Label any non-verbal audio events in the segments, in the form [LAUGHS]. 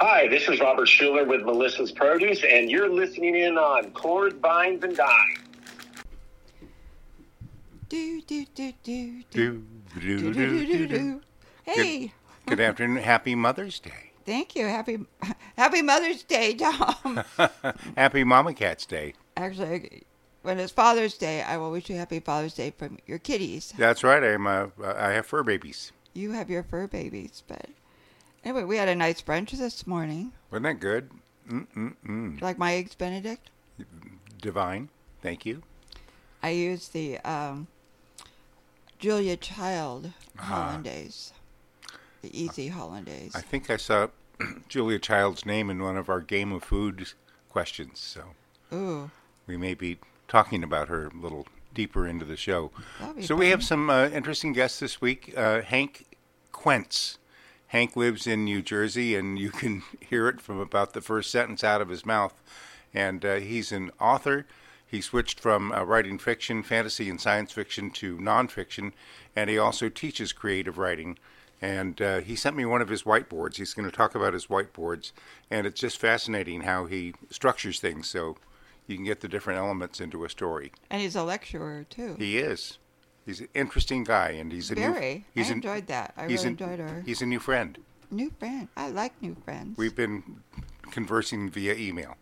Hi, this is Robert Schueller with Melissa's Produce, and you're listening in on Chords, Vines, and Dines. Do do do do do Do, do, do do, do. Hey, Good [LAUGHS] afternoon. Happy Mother's Day. thank you. Happy Happy Mother's Day, Tom. [LAUGHS] Happy Mama Cat's Day. Actually, when it's Father's Day, I will wish you Happy Father's Day from your kitties. That's right. I'm. Uh, I have fur babies. You have your fur babies, but anyway, we had a nice brunch this morning. Wasn't that good? Mm-mm-mm. Like my eggs Benedict, Divine. Thank you. I used the um, Julia Child Ah. hollandaise, the easy hollandaise. I think I saw [CLEARS THROAT] Julia Child's name in one of our Game of Food questions, so Ooh, we may be talking about her a little deeper into the show. So we have some uh, interesting guests this week. Uh, Hank Quense. Hank lives in New Jersey, and you can [LAUGHS] hear it from about the first sentence out of his mouth. And uh, he's an author. He switched from uh, writing fiction, fantasy, and science fiction to nonfiction, and he also teaches creative writing. And uh, he sent me one of his whiteboards. He's going to talk about his whiteboards, and it's just fascinating how he structures things so you can get the different elements into a story. and he's a lecturer too. He is. He's an interesting guy, and he's a new. He's I an- enjoyed that. I really an- enjoyed our He's a new friend. new friend. I like new friends. We've been conversing via email.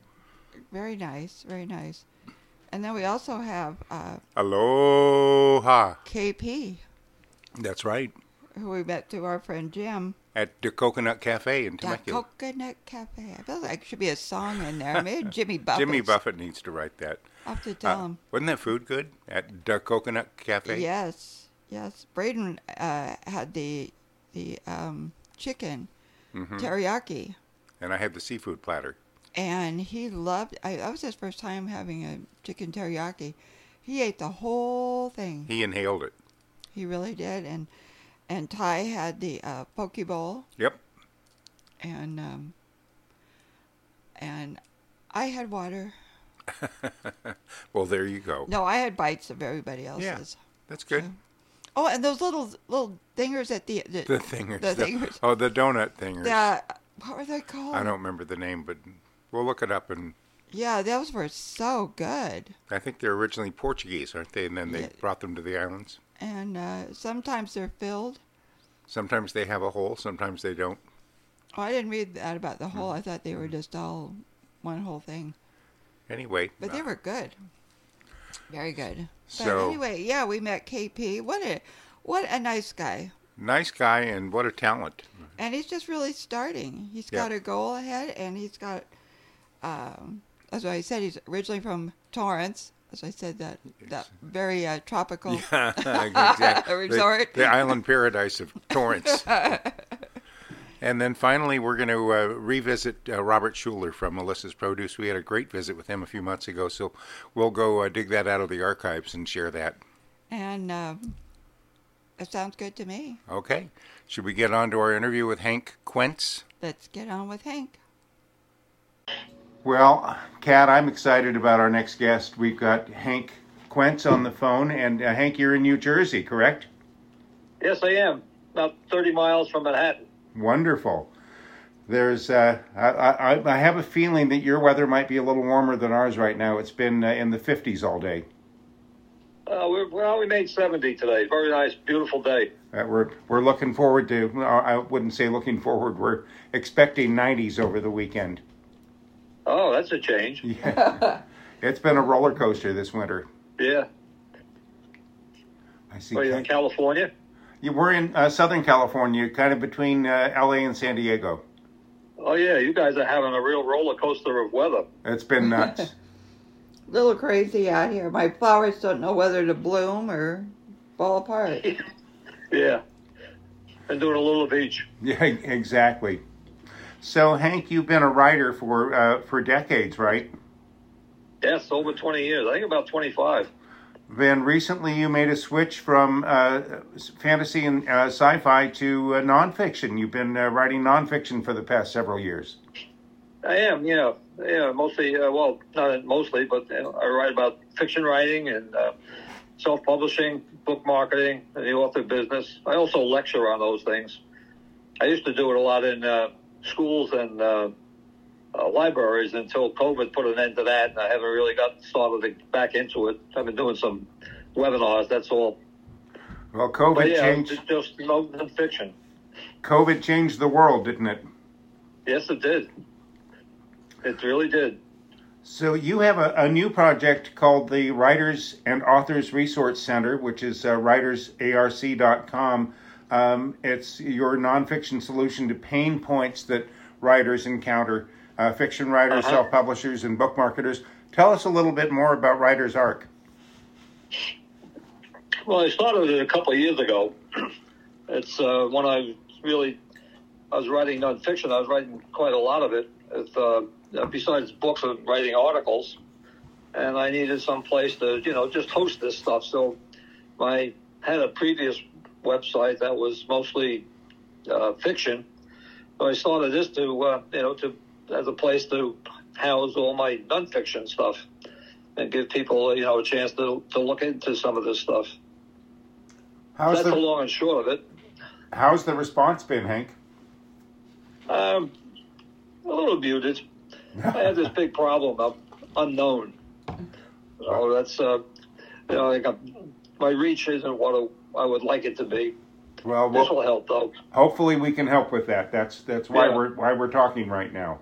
very nice, very nice. And then we also have uh, Aloha. KP, That's right. who we met through our friend Jim. At the Coconut Cafe in The Temecula. Coconut Cafe. I feel like there should be a song in there. Maybe Jimmy [LAUGHS] Buffett. Jimmy Buffett needs to write that. Have to tell Uh, him. wasn't that food good at the Coconut Cafe? Yes, yes. Braden uh, had the the um, chicken Mhm. teriyaki, And I had the seafood platter. and he loved. I, that was his first time having a chicken teriyaki. He ate the whole thing. He inhaled it. He really did, and and Ty had the uh, poke bowl, Yep. and um, and I had water. [LAUGHS] well, there you go. No, I had bites of everybody else's. Yeah, That's good. So- Oh, and those little little dingers at the the, The thingers. the the- thingers. oh, the donut thingers. Yeah, what were they called? I don't remember the name, but we'll look it up. And Yeah, those were so good. I think they're originally Portuguese, aren't they? And then they Yeah. brought them to the islands. And uh, sometimes they're filled. Sometimes they have a hole, sometimes they don't. Oh, I didn't read that about the Mm. I thought they were just all one whole thing. Anyway, But they uh, were good. Very good. But So- anyway, yeah, we met KP. What a what a nice guy. nice guy and what a talent. And he's just really starting. He's Yeah. got a goal ahead, and he's got. Um, as I said, he's originally from Torrance. As I said, that that very uh, tropical [LAUGHS] [LAUGHS] exactly. resort. The, the island paradise of Torrance. [LAUGHS] and then finally, we're going to uh, revisit uh, Robert Schueller from Melissa's Produce. We had a great visit with him a few months ago, so we'll go uh, dig that out of the archives and share that. And um, it sounds good to me. Okay. Should we get on to our interview with Hank Quense? Let's get on with Hank. Well, Kat, I'm excited about our next guest. We've got Hank Quense on the phone, and uh, Hank, you're in New Jersey, correct? Yes, I am. About 30 miles from Manhattan. Wonderful. There's, uh, I, I, I have a feeling that your weather might be a little warmer than ours right now. It's been uh, in the 50s all day. Uh, we're, well, we made 70 today. Very nice, beautiful day. Uh, we're we're looking forward to. uh, I wouldn't say looking forward. We're expecting 90s over the weekend. Oh, that's a change. [LAUGHS] Yeah. it's been a roller coaster this winter. Yeah. I see. Are you're in California? Yeah, we're in uh, Southern California, kind of between uh, LA and San Diego. Oh, yeah. You guys are having a real roller coaster of weather. It's been nuts. [LAUGHS] little crazy out here. My flowers don't know whether to bloom or fall apart. [LAUGHS] Yeah. Been doing a little of each. yeah, exactly. So, Hank, you've been a writer for uh, for decades, right? Yes, over 20 years. I think about 25. Then recently you made a switch from uh, fantasy and uh, sci-fi to uh, nonfiction. You've been uh, writing nonfiction for the past several years. I am, yeah. Yeah, mostly, uh, well, not mostly, but I write about fiction writing and uh, self publishing, book marketing, and the author business. I also lecture on those things. I used to do it a lot in uh, schools and uh, libraries until COVID put an end to that, and I haven't really got started back into it. I've been doing some webinars. That's all. Well, COVID But yeah, changed. just no nonfiction. COVID changed the world, didn't it? Yes, it did. It really did. So you have a, a new project called the Writers and Authors Resource Center, which is uh, writersarc.com. Um, it's your nonfiction solution to pain points that writers encounter, uh, fiction writers, Uh-huh. self-publishers, and book marketers. Tell us a little bit more about Writers Arc. Well, I started it a couple of years ago. [CLEARS THROAT] It's uh, when I really I was writing nonfiction. I was writing quite a lot of it. It's, uh, besides books and writing articles, and I needed some place to you know just host this stuff. So I had a previous website that was mostly uh, fiction. So I started this to uh, you know to as a place to house all my nonfiction stuff and give people you know a chance to to look into some of this stuff. How's That's the the long and short of it. How's the response been, Hank? Um, a little muted. [LAUGHS] I have this big problem of unknown. So that's uh, you know, like I'm, my reach isn't what I would like it to be. Well, This will help though. hopefully we can help with that. That's that's why Yeah. we're why we're talking right now.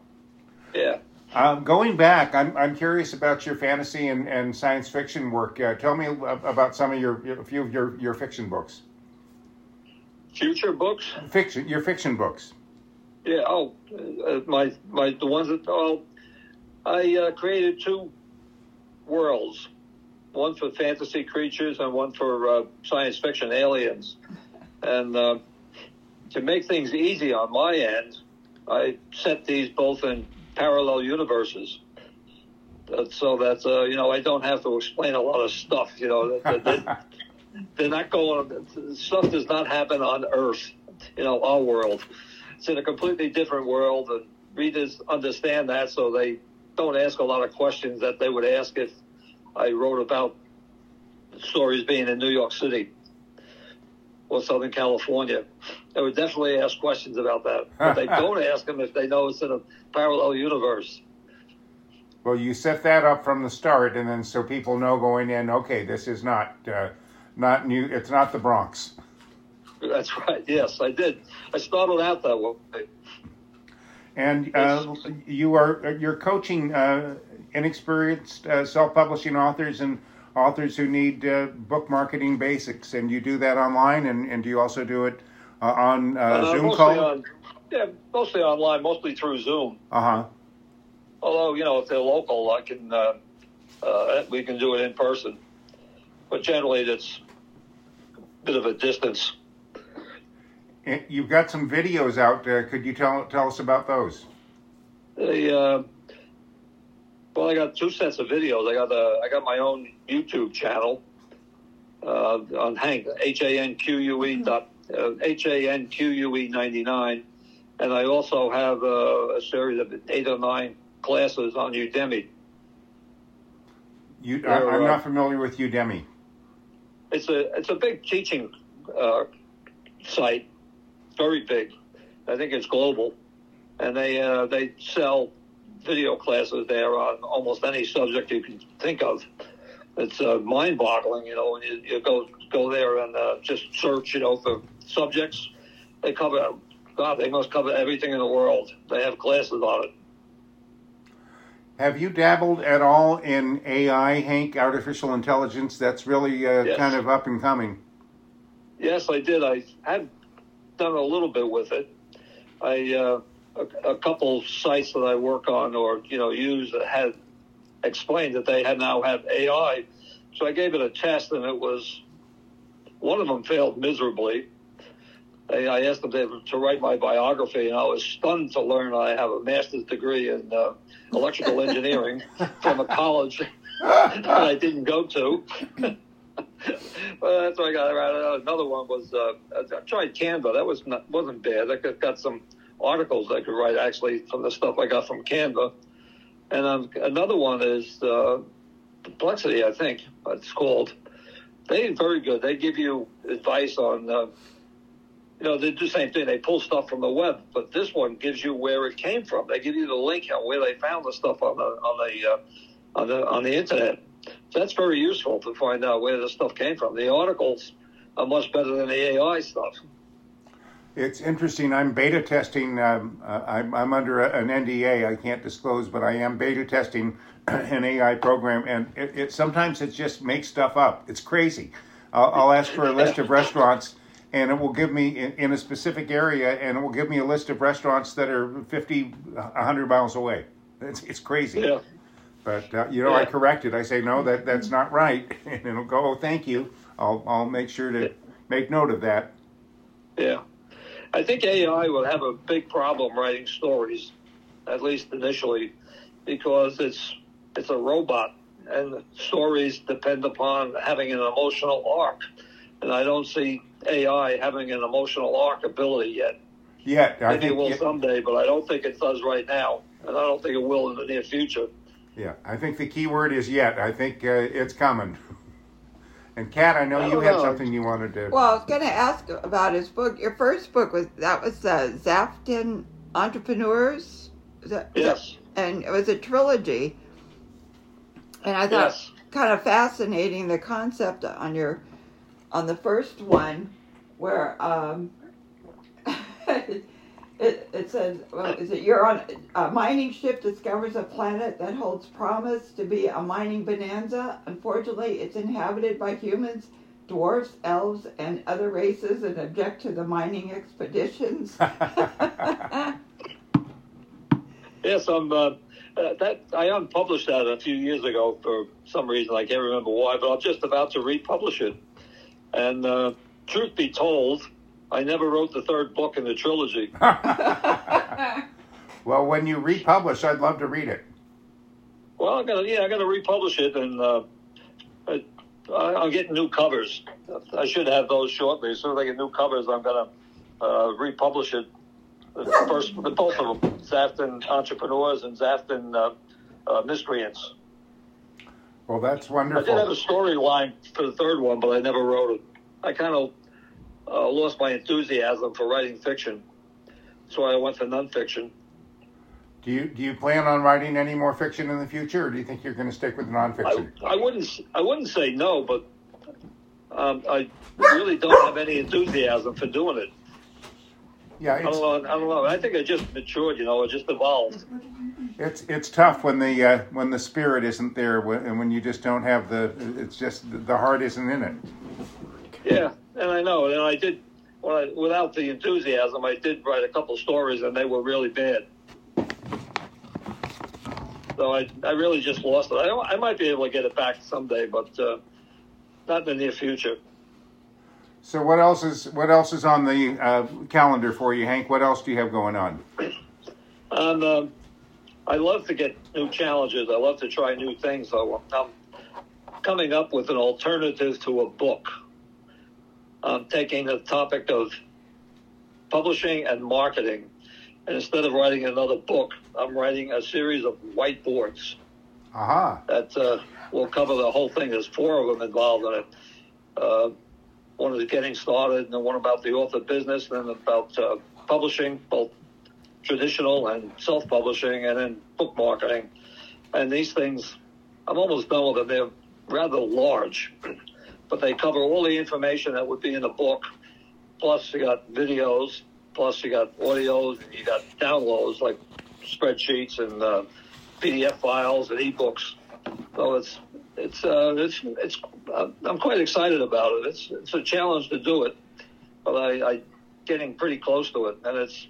Yeah. Um, going back, I'm, I'm curious about your fantasy and, and science fiction work. Uh, tell me about some of your a few of your, your fiction books. Future books. Fiction, your fiction books. Yeah. Oh, uh, my my the ones that oh, I uh, created two worlds, one for fantasy creatures and one for uh, science fiction aliens. And uh, to make things easy on my end, I set these both in parallel universes. Uh, so that uh, you know I don't have to explain a lot of stuff. You know, that, that, [LAUGHS] they're not going. Stuff does not happen on Earth. You know, our world. It's in a completely different world, and readers understand that, so they don't ask a lot of questions that they would ask if I wrote about stories being in New York City or Southern California. They would definitely ask questions about that, but they [LAUGHS] don't ask them if they know it's in a parallel universe. Well, you set that up from the start, and then so people know going in. Okay, this is not uh, not new. It's not the Bronx. That's right. Yes, I did. I started out that way. And uh, you are you're coaching uh, inexperienced uh, self-publishing authors and authors who need uh, book marketing basics, and you do that online, and, and do you also do it on uh, Uh, Zoom call? On, yeah, mostly online, mostly through Zoom. Uh huh. Although you know, if they're local, I can uh, uh, we can do it in person. But generally, it's a bit of a distance. You've got some videos out. there. could you tell tell us about those? They, uh, well, I got two sets of videos. I got uh, I got my own YouTube channel uh, on Hank H A N Q U E dot uh, H A N Q U E ninety nine, and I also have uh, a series of eight or nine classes on Udemy. You, I'm uh, not familiar with Udemy. It's a it's a big teaching uh, site, very big. I think it's global, and they uh, they sell video classes there on almost any subject you can think of. It's uh, mind-boggling, you know, when you, you go go there and uh, just search, you know, for subjects. They cover, God, they must cover everything in the world. They have classes on it. Have you dabbled at all in AI, Hank, artificial intelligence? That's really uh, Yes. kind of up and coming. Yes, I did. I had done a little bit with it. I uh, a, a couple sites that I work on or you know use that had explained that they had now have AI. So I gave it a test, and it was one of them failed miserably. I, I asked them to, to write my biography, and I was stunned to learn I have a master's degree in uh, electrical engineering [LAUGHS] from a college that I didn't go to. [LAUGHS] well, that's what I got right. Another one was uh, I tried Canva. That was not, wasn't bad. I got, got some articles I could write actually from the stuff I got from Canva. And um, another one is uh, Perplexity, I think it's called. They're very good. They give you advice on uh, you know, they do the same thing. They pull stuff from the web, but this one gives you where it came from. They give you the link on where they found the stuff on the on the uh, on the on the internet. So that's very useful to find out where the stuff came from. The articles are much better than the AI stuff. It's interesting. I'm beta testing. Um, uh, I'm, I'm, under a, an NDA. I can't disclose, but I am beta testing [CLEARS THROAT] an AI program, and it, it sometimes it just makes stuff up. It's crazy. I'll, I'll ask for a list of restaurants, and it will give me in, in, a specific area, and it will give me a list of restaurants that are 50, 100 miles away. It's, it's crazy. Yeah. But uh, you know, yeah. I correct it. I say no, that that's not right, [LAUGHS] and it'll go. Oh, thank you. I'll I'll make sure to make note of that. Yeah. I think AI will have a big problem writing stories, at least initially, because it's it's a robot, and stories depend upon having an emotional arc, and I don't see AI having an emotional arc ability yet. Yeah, I maybe it will someday, but I don't think it does right now, and I don't think it will in the near future. Yeah, I think the key word is yet. I think uh, it's coming. [LAUGHS] And Kat, I know I you had know. something you wanted to. Well, I was going to ask about his book. Your first book was that was uh, Zaftan Entrepreneurs. That, yes. And it was a trilogy. And I thought yes. kind of fascinating the concept on your on the first one where um, [LAUGHS] It, it says, well, is it you're on a mining ship discovers a planet that holds promise to be a mining bonanza. Unfortunately, it's inhabited by humans, dwarfs, elves, and other races and object to the mining expeditions. [LAUGHS] yes, I'm. Uh, uh, that I unpublished that a few years ago for some reason I can't remember why, but I'm just about to republish it. And uh, truth be told, I never wrote the third book in the trilogy. [LAUGHS] well, when you republish, I'd love to read it. Well, I'm gonna yeah, I'm gonna republish it, and uh, I, I'm getting new covers. I should have those shortly. As soon as I get new covers, I'm gonna uh, republish it. First, both of them, Zaftan Entrepreneurs and Zaftan uh, uh, Miscreants. Well, that's wonderful. I did have a storyline for the third one, but I never wrote it. I kind of uh, lost my enthusiasm for writing fiction, so I went for nonfiction. Do you do you plan on writing any more fiction in the future, or do you think you're going to stick with nonfiction? I, I wouldn't I wouldn't say no, but um, I really don't have any enthusiasm for doing it. Yeah, I don't know. I don't know. I think I just matured. You know, it just evolved. It's it's tough when the uh, when the spirit isn't there, and when you just don't have the. It's just the heart isn't in it. Yeah, and I know, and I did. I, without the enthusiasm, I did write a couple stories, and they were really bad. So I, I really just lost it. I, I might be able to get it back someday, but uh, not in the near future. So what else is what else is on the uh, calendar for you, Hank? What else do you have going on? Um, uh, I love to get new challenges. I love to try new things. So I'm coming up with an alternative to a book I'm taking the topic of publishing and marketing. And instead of writing another book, I'm writing a series of whiteboards uh-huh. that uh, will cover the whole thing. There's four of them involved in it. One is getting started, and then one about the author business, and then about uh, publishing, both traditional and self-publishing, and then book marketing. And these things, I'm almost done with them. They're rather large [CLEARS THROAT] but they cover all the information that would be in the book. Plus, you got videos. Plus, you got audios. You got downloads like spreadsheets and uh, PDF files and ebooks. So it's it's uh, it's it's. Uh, I'm quite excited about it. It's it's a challenge to do it, but I, I getting pretty close to it, and it's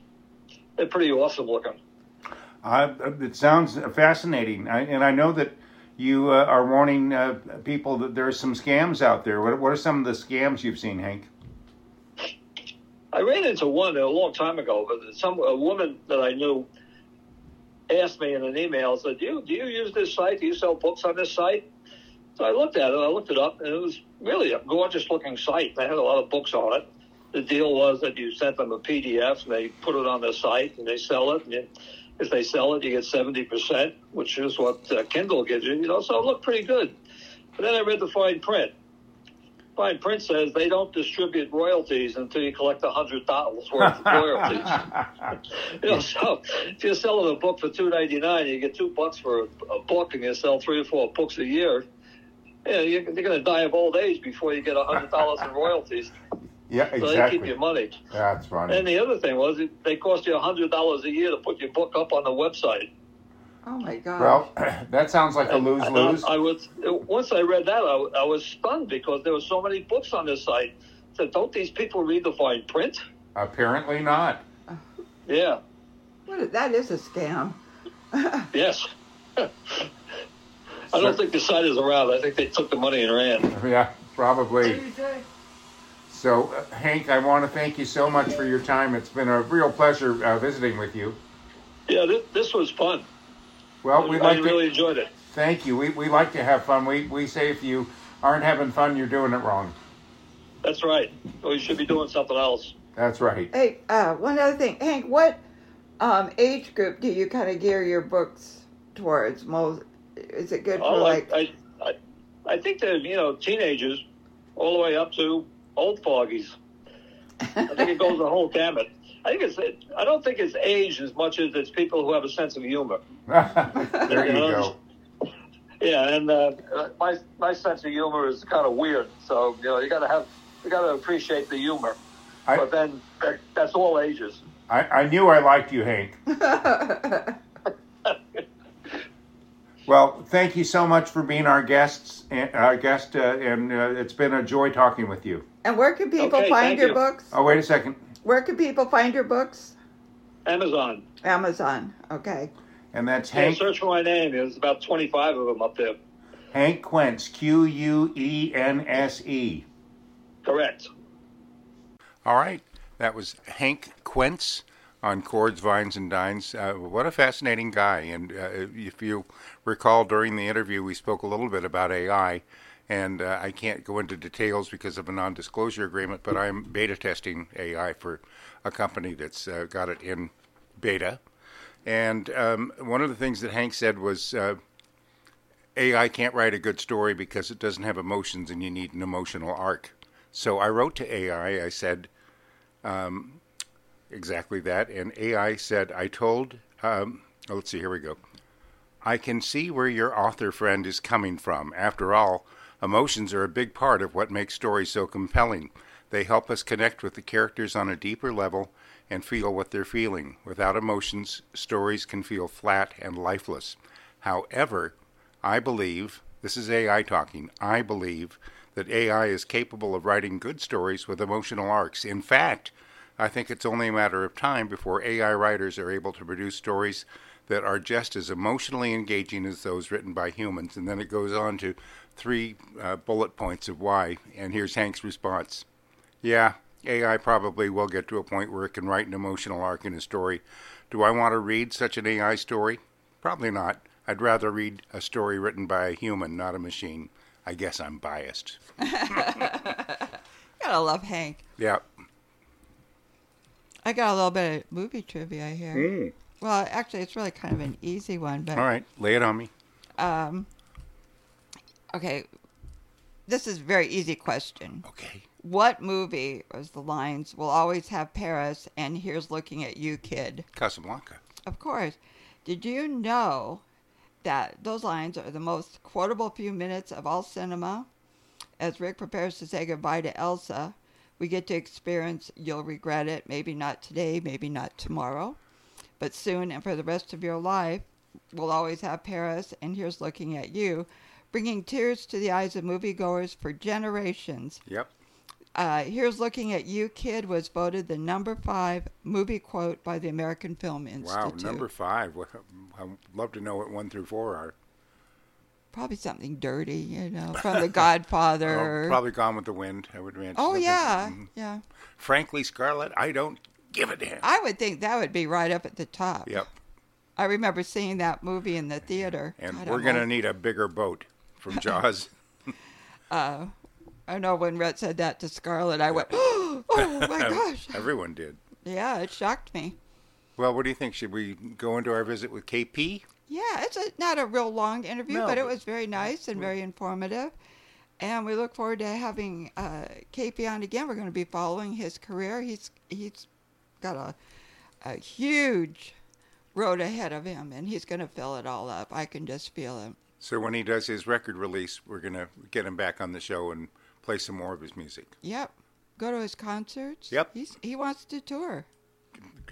they're pretty awesome looking. Uh, it sounds fascinating, I, and I know that you uh, are warning uh, people that there are some scams out there. What, what, are some of the scams you've seen, Hank? I ran into one a long time ago, but some a woman that I knew asked me in an email, said, "Do you do you use this site? Do you sell books on this site?" So I looked at it. I looked it up, and it was really a gorgeous looking site. They had a lot of books on it. The deal was that you sent them a PDF, and they put it on their site, and they sell it. And you, if they sell it, you get 70%, which is what uh, Kindle gives you, you know, so it looked pretty good. But then I read the fine print. fine print says they don't distribute royalties until you collect hundred dollars worth of royalties. [LAUGHS] you know, so if you're selling a book for two ninety nine, you get two bucks for a, a book, and you sell three or four books a year. Yeah, you're, you're going to die of old age before you get a hundred dollars in royalties. Yeah, exactly. So they keep your money. That's funny. And the other thing was, it- they cost you a hundred dollars a year to put your book up on the website. Oh my God! well, [CLEARS THROAT] that sounds like a lose lose. I, I was once I read that, I, I was stunned because there were so many books on this site. I said, don't these people read the fine print? Apparently not. Yeah. what is, that is a scam. [LAUGHS] Yes. [LAUGHS] I don't think the site is around. I think they took the money and ran. Yeah, probably. So, uh, Hank, I want to thank you so much for your time. It's been a real pleasure uh, visiting with you. Yeah, this, this was fun. Well, we'd like really to enjoyed it. thank you. We, we like to have fun. We, we say if you aren't having fun, you're doing it wrong. That's right. Well, you should be doing something else. That's right. Hey, uh, one other thing, Hank. What um, age group do you kind of gear your books towards? Most is it good for Oh, like? I, I, I, I think that you know teenagers, all the way up to old fogies. I think it goes the whole gamut. I think it's. I don't think it's age as much as it's people who have a sense of humor. [LAUGHS] there you go. Yeah, and uh, my my sense of humor is kind of weird. So you know, you got to have, you got to appreciate the humor. I- but then that, that's all ages. I, I knew I liked you, Hank. [LAUGHS] Well, thank you so much for being our guests, and our guest, uh, and uh, it's been a joy talking with you. and where can people Okay, find your you. books? Oh, wait a second. Where can people find your books? Amazon. Amazon. Okay. And that's Yeah, Hank search for my name. There's about 25 of them up there. Hank Quense. Q U E N S E. Correct. All right, that was Hank Quense on Chords, Vines, and Dines. Uh, what a fascinating guy! And uh, if you recall, during the interview, we spoke a little bit about AI. And uh, I can't go into details because of a non-disclosure agreement, but I'm beta testing AI for a company that's uh, got it in beta. And um, one of the things that Hank said was uh, AI can't write a good story because it doesn't have emotions and you need an emotional arc. So I wrote to AI, I said um, exactly that, and AI said, I told, um, oh, let's see, here we go. I can see where your author friend is coming from. After all, emotions are a big part of what makes stories so compelling. They help us connect with the characters on a deeper level and feel what they're feeling. Without emotions, stories can feel flat and lifeless. However, I believe, this is AI talking, I believe that AI is capable of writing good stories with emotional arcs. In fact, I think it's only a matter of time before AI writers are able to produce stories that are just as emotionally engaging as those written by humans. And then it goes on to three uh, bullet points of why. And here's Hank's response Yeah, AI probably will get to a point where it can write an emotional arc in a story. Do I want to read such an AI story? Probably not. I'd rather read a story written by a human, not a machine. I guess I'm biased. [LAUGHS] Gotta love Hank. Yeah. I got a little bit of movie trivia here. Well, actually, it's really kind of an easy one, but All right, lay it on me. um, okay. This is a very easy question. Okay. What movie was the lines "We'll always have Paris" and "Here's looking at you, kid"? Casablanca. Of course. Did you know that those lines are the most quotable few minutes of all cinema? As Rick prepares to say goodbye to Ilsa, we get to experience You'll Regret It, maybe not today, maybe not tomorrow, but soon and for the rest of your life. We'll always have Paris, and here's looking at you, bringing tears to the eyes of moviegoers for generations. Yep. Uh, Here's Looking at You, Kid was voted the number five movie quote by the American Film Institute. Wow, number five. I'd love to know what one through four are. Probably something dirty, you know, from The [LAUGHS] Godfather. Oh, probably Gone with the Wind. I would imagine. Oh, yeah, Mhm. yeah. Frankly, Scarlett, I don't give a damn. I would think that would be right up at the top. Yep. I remember seeing that movie in the theater. And God, we're going to need a bigger boat from [LAUGHS] Jaws. [LAUGHS] Uh, I know when Rhett said that to Scarlett, I went, [GASPS] oh my gosh. Everyone did. Yeah, it shocked me. Well, what do you think? Should we go into our visit with KP? Yeah, it's a, not a real long interview, No, but it was very nice and very informative. And we look forward to having uh, KP on again. We're going to be following his career. He's he's got a a huge road ahead of him, and he's going to fill it all up. I can just feel it. So when he does his record release, we're going to get him back on the show and play some more of his music. Yep. Go to his concerts. Yep. He's, he wants to tour.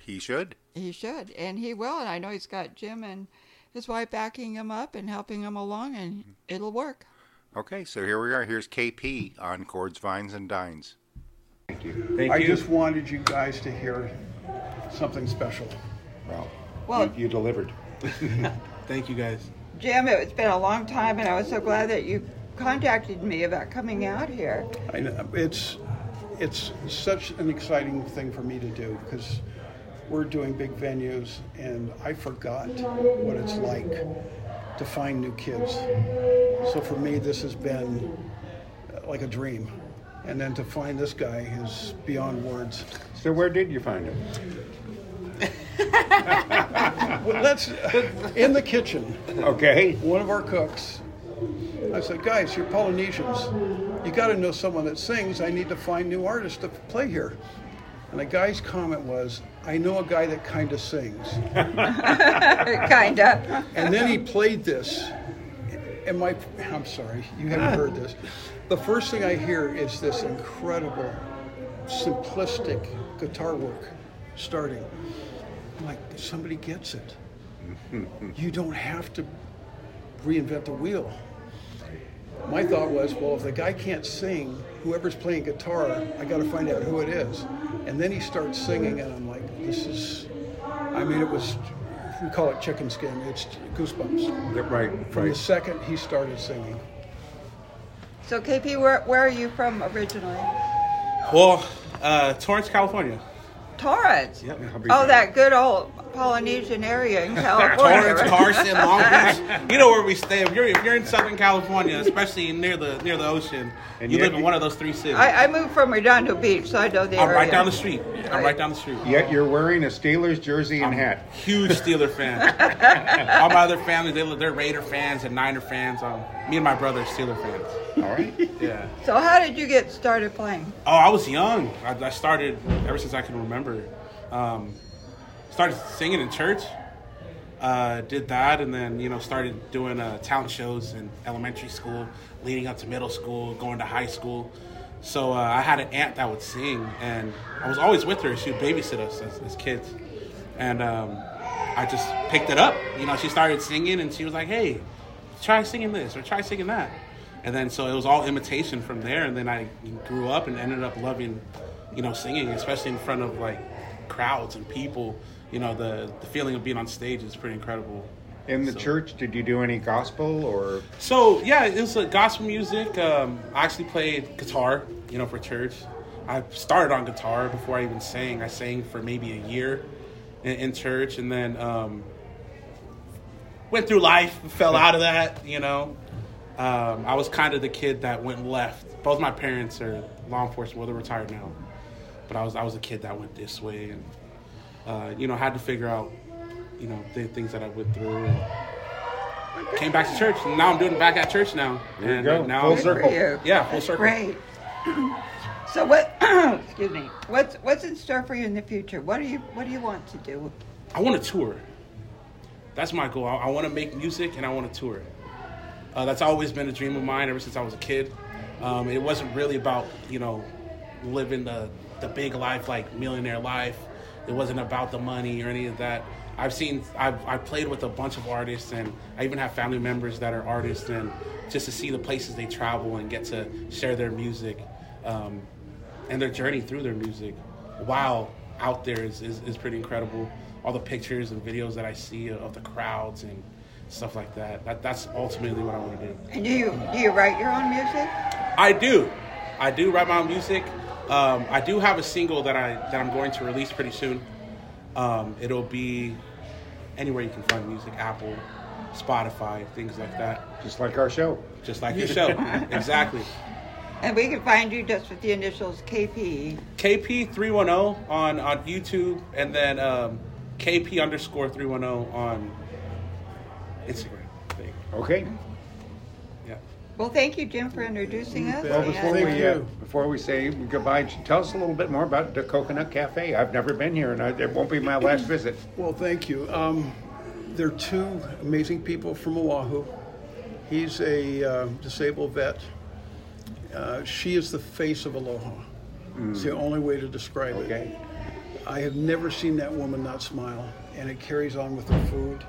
He should. He should, and he will. And I know he's got Jim and his wife backing him up and helping him along, and it'll work. Okay, so here we are. Here's KP on Chords, Vines, and Dines. Thank you. I just wanted you guys to hear something special. Well, Well- you, you delivered. [LAUGHS] Thank you guys. Jim, it's been a long time, and I was so glad that you contacted me about coming out here. I know, it's it's such an exciting thing for me to do because we're doing big venues, and I forgot what it's like to find new kids. So for me, this has been uh, like a dream, and then to find this guy is beyond words. So where did you find him? Well, that's uh, in the kitchen. Okay. one of our cooks. I said, guys, you're Polynesians. You got to know someone that sings. I need to find new artists to play here. And the guy's comment was, I know a guy that kind of sings. [LAUGHS] Kinda. And then he played this. And my, I'm sorry, you haven't heard this. The first thing I hear is this incredible, simplistic guitar work starting. I'm like, somebody gets it. You don't have to reinvent the wheel. My thought was, well, if the guy can't sing, whoever's playing guitar, I got to find out who it is. And then he starts singing, and I'm like, this is, I mean, it was, we call it chicken skin. It's goosebumps. Yeah, right. From the second he started singing. So, KP, where, where are you from originally? Well, uh, Torrance, California. Torrance. Yep. Oh, that good old Polynesian area in [LAUGHS] California. Torrance. Carson, Long Beach. [LAUGHS] You know where we stay. If you're if you're in Southern California, especially near the near the ocean, And you live in one of those three cities. I, I moved from Redondo Beach, so I know the I'm area. right down the street. I'm right down the street. Yet you're wearing a Steelers jersey and hat. Huge Steeler fan. [LAUGHS] All my other family, they, they're Raider fans and Niner fans. Um, me and my brother are Steeler fans. All right. Yeah. So, how did you get started playing? Oh, I was young. I, I started ever since I can remember. Um, started singing in church. Uh, did that, and then you know started doing uh, talent shows in elementary school, leading up to middle school, going to high school. So uh, I had an aunt that would sing, and I was always with her. She would babysit us as, as kids, and um, I just picked it up. You know, she started singing, and she was like, "Hey, try singing this or try singing that." And then so it was all imitation from there. And then I grew up and ended up loving, you know, singing, especially in front of like crowds and people. You know, the the feeling of being on stage is pretty incredible. In the So- church, did you do any gospel or? So yeah, it was like gospel music. Um, I actually played guitar, you know, for church. I started on guitar before I even sang. I sang for maybe a year in, in church, and then um, went through life, fell out of that. You know, um, I was kind of the kid that went left. Both my parents are law enforcement. Well, they're retired now, but I was I was a kid that went this way, and uh, you know, had to figure out, you know, the things that I went through. And, came back to church. And now I'm doing it back at church now. There you go. uh, now Full circle. Yeah, full circle. Great. [CLEARS THROAT] So what? [CLEARS THROAT] excuse me. What's what's in store for you in the future? What do you What do you want to do? I want to tour. That's my goal. I, I want to make music and I want to tour. Uh, that's always been a dream of mine ever since I was a kid. Um, it wasn't really about you know living the the big life like millionaire life. It wasn't about the money or any of that. I've seen I've I played with a bunch of artists and I even have family members that are artists and just to see the places they travel and get to share their music um, and their journey through their music while out there is, is, is pretty incredible. All the pictures and videos that I see of the crowds and stuff like that. that that's ultimately what I want to do. And do you do you write your own music? I do. I do write my own music. Um, I do have a single that I that I'm going to release pretty soon. Um, it'll be anywhere you can find music, Apple, Spotify, things like that. Just like our show. Just like your show. [LAUGHS] exactly. And we can find you just with the initials KP. KP310 on, on YouTube and then um, KP underscore 310 on Instagram. Okay. Yeah. Well, thank you, Jim, for introducing us. Well, before and- Thank we uh, before we say goodbye, tell us a little bit more about the Coconut Cafe. I've never been here, and I, it won't be my last visit. [CLEARS THROAT] Well, thank you. Um, there are two amazing people from Oahu. He's a uh, disabled vet. Uh, she is the face of Aloha. It's the only way to describe it. I have never seen that woman not smile, and it carries on with her food.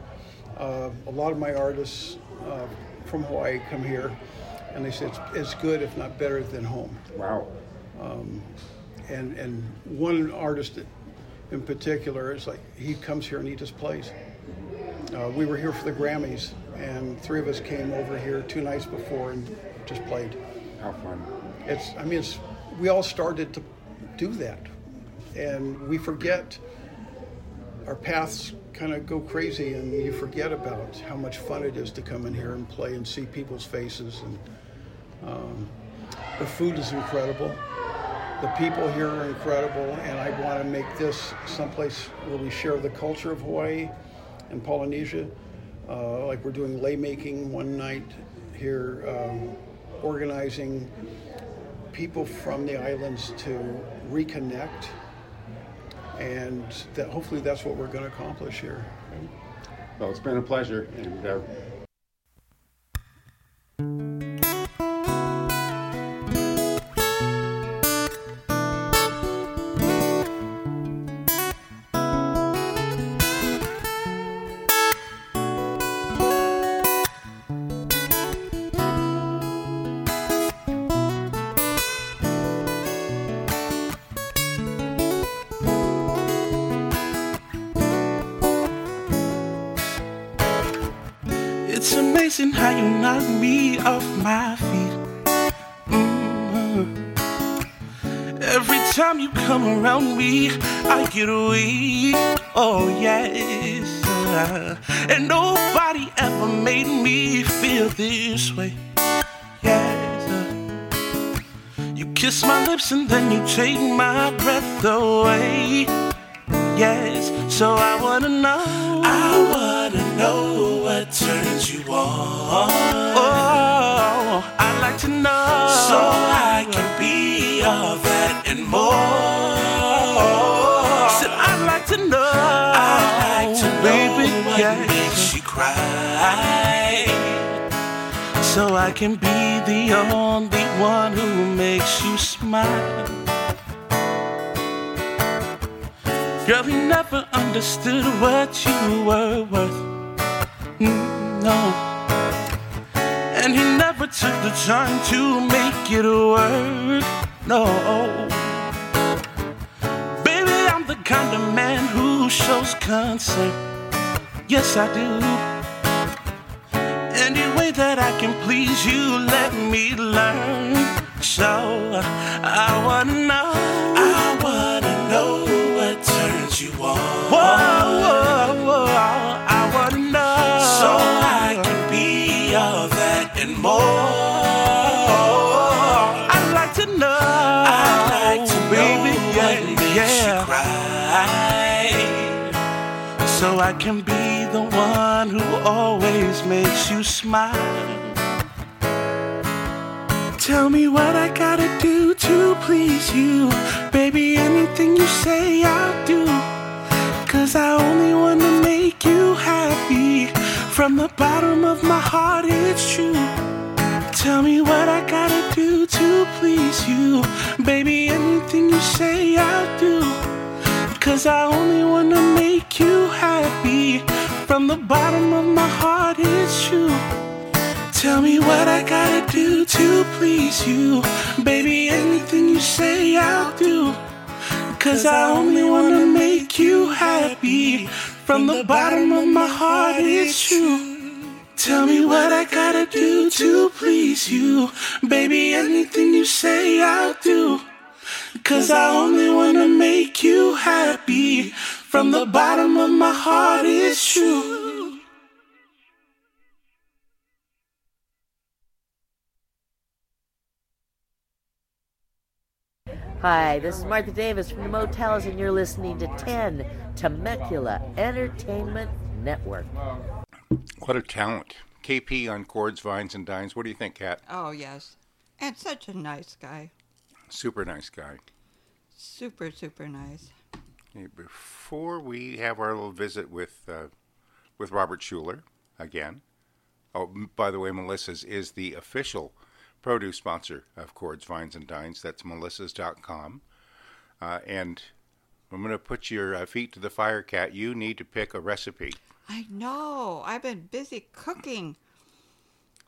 Uh, a lot of my artists uh, from Hawaii come here, and they said it's good, if not better, than home. Wow. And and one artist in particular is like he comes here and he just plays. Uh, we were here for the Grammys, and three of us came over here two nights before and just played. How fun. It's I mean it's we all started to do that, and we forget our paths kind of go crazy, and you forget about how much fun it is to come in here and play and see people's faces and. Um, the food is incredible. The people here are incredible, and I want to make this someplace where we share the culture of Hawaii and Polynesia. Uh, like we're doing lei making one night here, um, organizing people from the islands to reconnect, and that hopefully that's what we're going to accomplish here. Well, it's been a pleasure, and uh, time you come around me, I get weak. Oh, yes. Uh, and nobody ever made me feel this way. Yes. Uh, you kiss my lips and then you take my breath away. Yes, so I wanna know. I wanna know what turns you on. I can be the only one who makes you smile. Girl, he never understood what you were worth. Mm, no. And he never took the time to make it work. No. Baby, I'm the kind of man who shows concern. Yes, I do. Way that I can please you, let me learn. So I wanna know. I wanna know what turns you on. Whoa, whoa, whoa. I wanna know. So I can be all that and more. I'd like to know. I'd like to baby, know what yeah, makes yeah. you cry so I can be the one who always makes you smile. Tell me what I gotta do to please you. Baby, anything you say, I'll do. Cause I only wanna make you happy. From the bottom of my heart, it's true. Tell me what I gotta do to please you. Baby, anything you say, I'll do. Cause I only wanna make you happy. From the bottom of my heart, it's true. Tell me what I gotta do to please you. Baby, anything you say, I'll do. Cause I only wanna make you happy. From the bottom of my heart, it's true. Tell me what I gotta do to please you. Baby, anything you say, I'll do. Cause I only wanna make you happy. From the bottom of my heart, it's true. Hi, this is Martha Davis from the Motels, and you're listening to 10 Temecula Entertainment Network. What a talent KP on Chords, Vines, and Dines. What do you think, Kat? Oh, yes. And such a nice guy. Super nice guy. Super, super nice. Okay, before we have our little visit with uh, with Robert Schueller again. Oh, by the way, Melissa's is the official produce sponsor of Chords, Vines, and Dines. That's melissas.com. Uh, and I'm going to put your uh, feet to the fire, Kat. You need to pick a recipe. I know. I've been busy cooking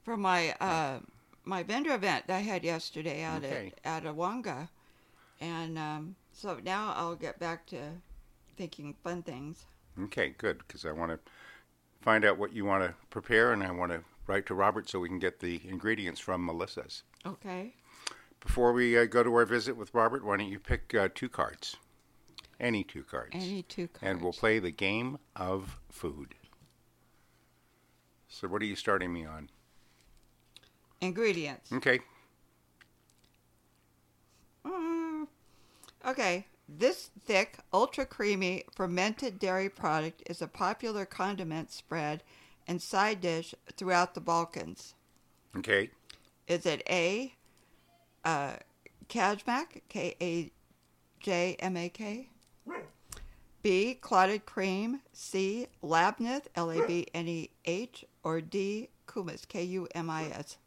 for my uh, my vendor event that I had yesterday out Okay. at at Awanga, and um, so now I'll get back to thinking fun things. Okay, good, because I want to find out what you want to prepare, and I want to write to Robert so we can get the ingredients from Melissa's. Okay. Before we uh, go to our visit with Robert, why don't you pick uh, two cards? Any two cards. Any two cards. And we'll play the game of food. So, what are you starting me on? Ingredients. Okay. Mm, okay. This thick, ultra creamy, fermented dairy product is a popular condiment spread and side dish throughout the Balkans. Okay. Is it A, uh, Kajmak, K A J M A K? B, clotted cream, C, labneh, L A B N E H, or D, kumis, K U M I S?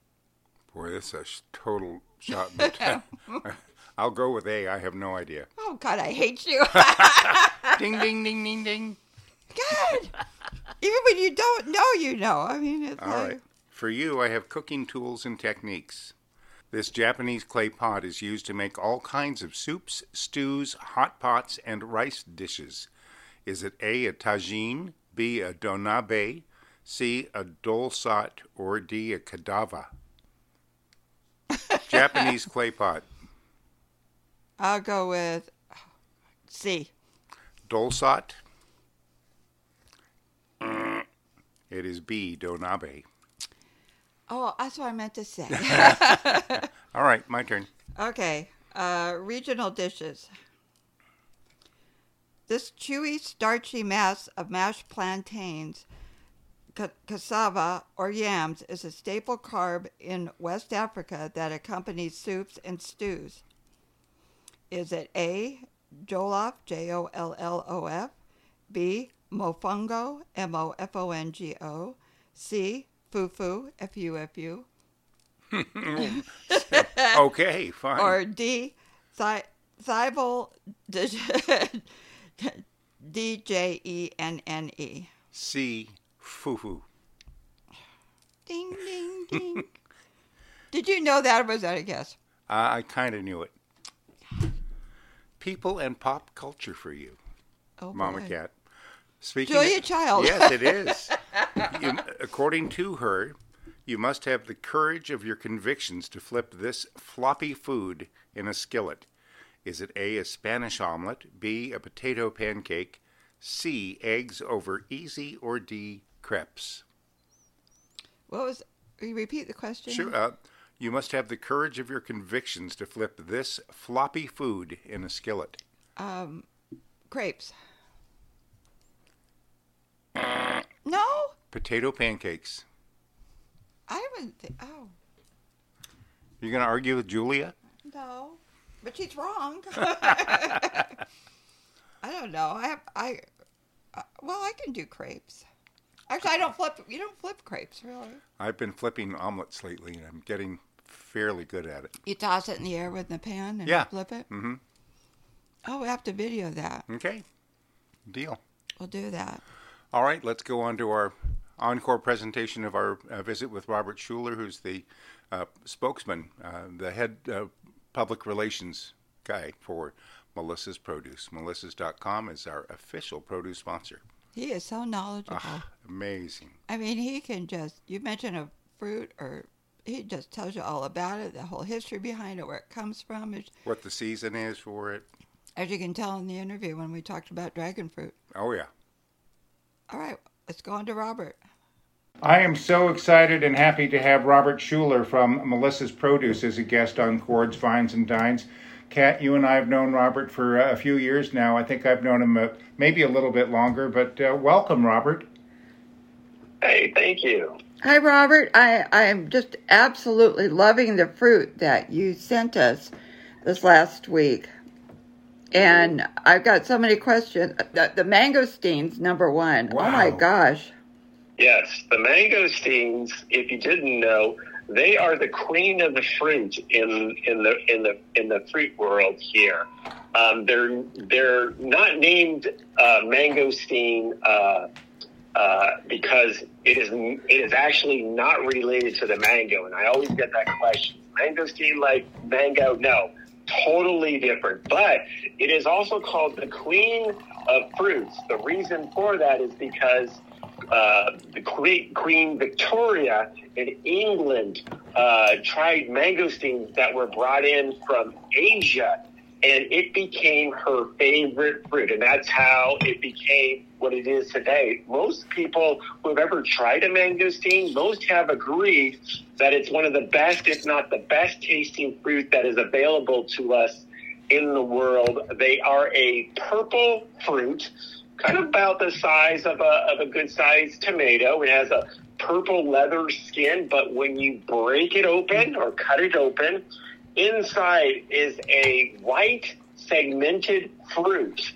Boy, this is a total shot in the. [LAUGHS] I'll go with A. I have no idea. Oh, God, I hate you. [LAUGHS] ding, ding, ding, ding, ding. God. Even when you don't know, you know. I mean, it's All like, right. For you, I have cooking tools and techniques. This Japanese clay pot is used to make all kinds of soups, stews, hot pots, and rice dishes. Is it A, a tagine, B, a donabe, C, a dolsot, or D, a kadava? [LAUGHS] Japanese clay pot. I'll go with C. Dolsot. [CLEARS THROAT] It is B, donabe. Oh, that's what I meant to say. [LAUGHS] All right, my turn. okay, uh, regional dishes. This chewy, starchy mass of mashed plantains, ca- cassava, or yams is a staple carb in West Africa that accompanies soups and stews. Is it A, jollof, J O L L O F, B, mofongo, M O F O N G O, C, fufu, F U F U, [LAUGHS] Okay, fine. or D, thival, [LAUGHS] D J E N N E. C, fufu. Ding, ding, ding. Did you know that, or was that a guess? Uh, I kind of knew it. People and pop culture for you, Oh, Mama boy. Kat. Speaking Julia of- Child. Yes, it is. [LAUGHS] you, according to her, you must have the courage of your convictions to flip this floppy food in a skillet. Is it A, a Spanish omelet, B, a potato pancake, C, eggs over easy, or D, crepes? What was? Repeat the question? Sure. Uh, you must have the courage of your convictions to flip this floppy food in a skillet. Um, crepes. [CLEARS THROAT] No, Potato pancakes. I haven't. Th- oh You're going to argue with Julia? no, but she's wrong. [LAUGHS] [LAUGHS] I don't know. I have. I. Uh, well, I can do crepes. Actually, I don't flip. You don't flip crepes, really. I've been flipping omelets lately, and I'm getting fairly good at it. You toss it in the air with the pan and Yeah. flip it. Mm-hmm. Oh, we have to video that. Okay. Deal. We'll do that. All right, let's go on to our encore presentation of our uh, visit with Robert Schueller, who's the uh, spokesman, uh, the head uh, public relations guy for Melissa's Produce. Melissas.com is our official produce sponsor. He is so knowledgeable. Ah, amazing. I mean, he can just, you mention a fruit or he just tells you all about it, the whole history behind it, where it comes from. As, What the season is for it. as you can tell in the interview when we talked about dragon fruit. Oh, yeah. All right, let's go on to Robert. I am so excited and happy to have Robert Schueller from Melissa's Produce as a guest on Chords, Vines, and Dines. Kat, you and I have known Robert for uh, a few years now. I think I've known him uh, maybe a little bit longer, but uh, welcome, Robert. Hey, thank you. Hi, Robert. I, I'm just absolutely loving the fruit that you sent us this last week. And I've got so many questions. The, the mangosteens, number one. Oh my gosh. Yes, the mangosteens. If you didn't know, they are the queen of the fruit in in the in the in the fruit world here. Um, they're they're not named uh, mangosteen uh, uh, because it is it is actually not related to the mango, and I always get that question: mangosteen like mango? No, totally different. But it is also called the queen of fruits. The reason for that is because uh, the Queen, Queen Victoria in England uh, tried mangosteens that were brought in from Asia, and it became her favorite fruit, and that's how it became what it is today. Most people who have ever tried a mangosteen, most have agreed that it's one of the best, if not the best, tasting fruit that is available to us in the world. They are a purple fruit kind of about the size of a, of a good sized tomato. It has a purple leather skin, but when you break it open or cut it open, inside is a white segmented fruit.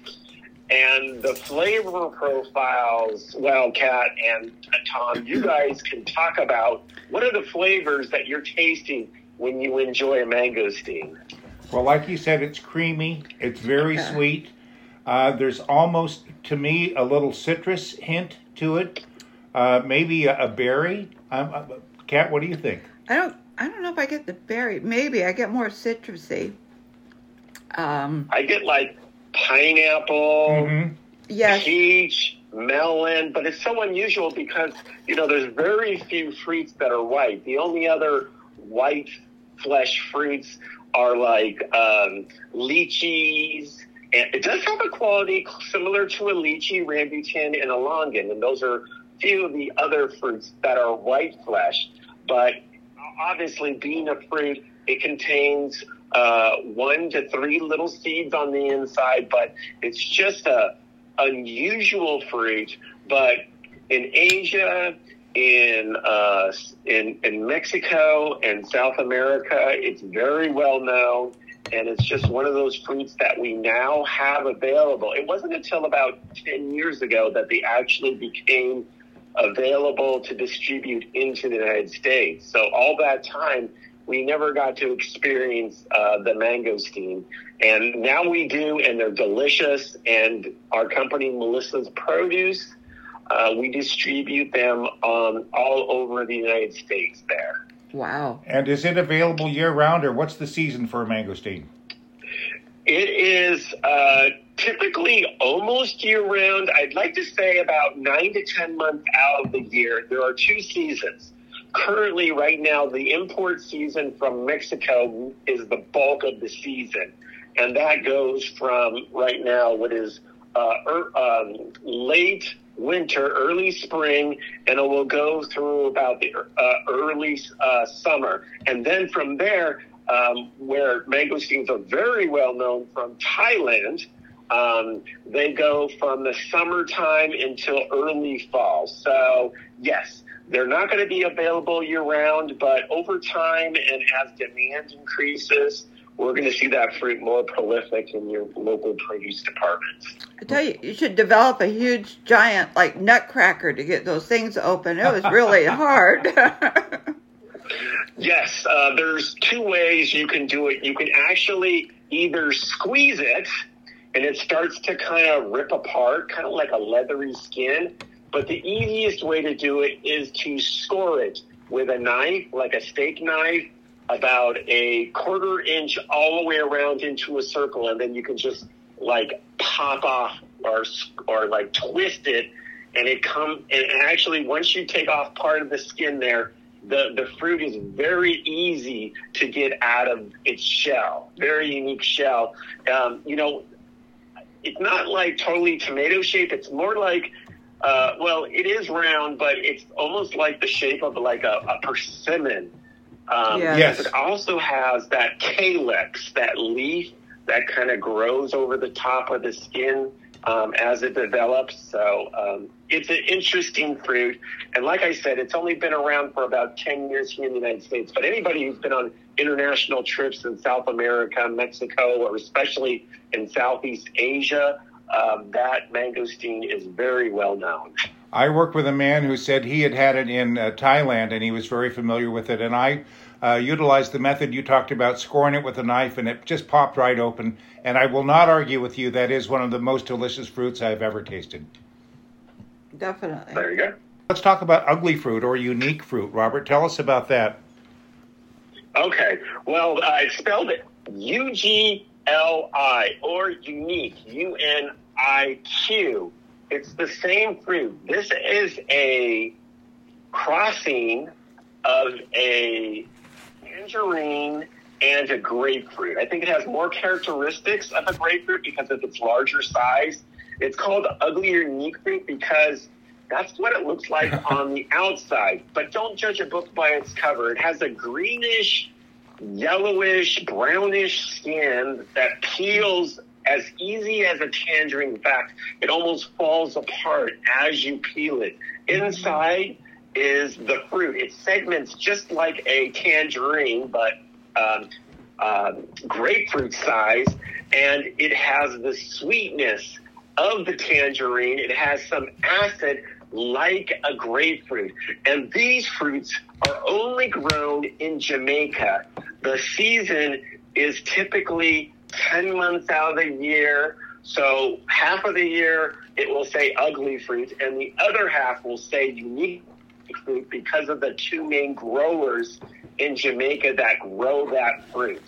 And the flavor profiles, well, Kat and Tom, you guys can talk about what are the flavors that you're tasting when you enjoy a mangosteen. Well, like you said, it's creamy. It's very Okay. sweet. Uh, there's almost, to me, a little citrus hint to it. Uh, maybe a, a berry. Um, uh, Kat, what do you think? I don't I don't know if I get the berry. Maybe I get more citrusy. Um I get like pineapple. Mm-hmm. yes. peach, melon, but it's so unusual because, you know, there's very few fruits that are white. The only other white flesh fruits are like um, lychees. And it does have a quality similar to a lychee, rambutan, and a longan, and those are few of the other fruits that are white flesh. But obviously, being a fruit, it contains uh, one to three little seeds on the inside, but it's just a unusual fruit. But in Asia, in uh, in in Mexico and South America, it's very well known, and it's just one of those fruits that we now have available. It wasn't until about ten years ago that they actually became available to distribute into the United States. So all that time, we never got to experience uh, the mangosteen, and now we do, and they're delicious. And our company, Melissa's Produce, uh, we distribute them um, all over the United States. There, Wow. And is it available year round, or what's the season for a mangosteen? it is uh, typically almost year round. I'd like to say about nine to ten months out of the year. There are two seasons. Currently, right now, the import season from Mexico is the bulk of the season, and that goes from right now what is uh, er, um, late winter, early spring, and it will go through about the uh, early uh, summer, and then from there, um, where mangosteens are very well known from Thailand. Um, they go from the summertime until early fall. So, yes, they're not going to be available year round, but over time and as demand increases, we're going to see that fruit more prolific in your local produce departments. I tell you, you should develop a huge giant like nutcracker to get those things open. It was really [LAUGHS] hard. [LAUGHS] Yes, uh, there's two ways you can do it. You can actually either squeeze it and it starts to kind of rip apart, kind of like a leathery skin. But the easiest way to do it is to score it with a knife, like a steak knife, about a quarter inch all the way around into a circle, and then you can just like pop off or or like twist it, and it come and actually once you take off part of the skin there, the the fruit is very easy to get out of its shell. Very unique shell. Um, you know, it's not like totally tomato shape. It's more like uh, well, it is round, but it's almost like the shape of like a, a persimmon. Um, Yeah. Yes. It also has that calyx, that leaf that kind of grows over the top of the skin um, as it develops. So um, it's an interesting fruit. And like I said, it's only been around for about 10 years here in the United States. But anybody who's been on international trips in South America, Mexico, or especially in Southeast Asia, um, that mangosteen is very well known. I worked with a man who said he had had it in uh, Thailand and he was very familiar with it. And I uh, utilized the method you talked about, scoring it with a knife, and it just popped right open. And I will not argue with you, that is one of the most delicious fruits I've ever tasted. Definitely. There you go. Let's talk about ugly fruit or unique fruit. Robert, tell us about that. Okay. Well, I spelled it U G L I or unique, U N I Q. It's the same fruit. This is a crossing of a tangerine and a grapefruit. I think it has more characteristics of a grapefruit because of its larger size. It's called ugly or unique fruit because that's what it looks like [LAUGHS] on the outside. But don't judge a book by its cover. It has a greenish, yellowish, brownish skin that peels as easy as a tangerine. In fact, it almost falls apart as you peel it. Inside is the fruit. It segments just like a tangerine, but um, uh, grapefruit size, and it has the sweetness of the tangerine. It has some acid like a grapefruit. And these fruits are only grown in Jamaica. The season is typically 10 months out of the year. So half of the year it will say ugly fruit, and the other half will say unique fruit because of the two main growers in Jamaica that grow that fruit.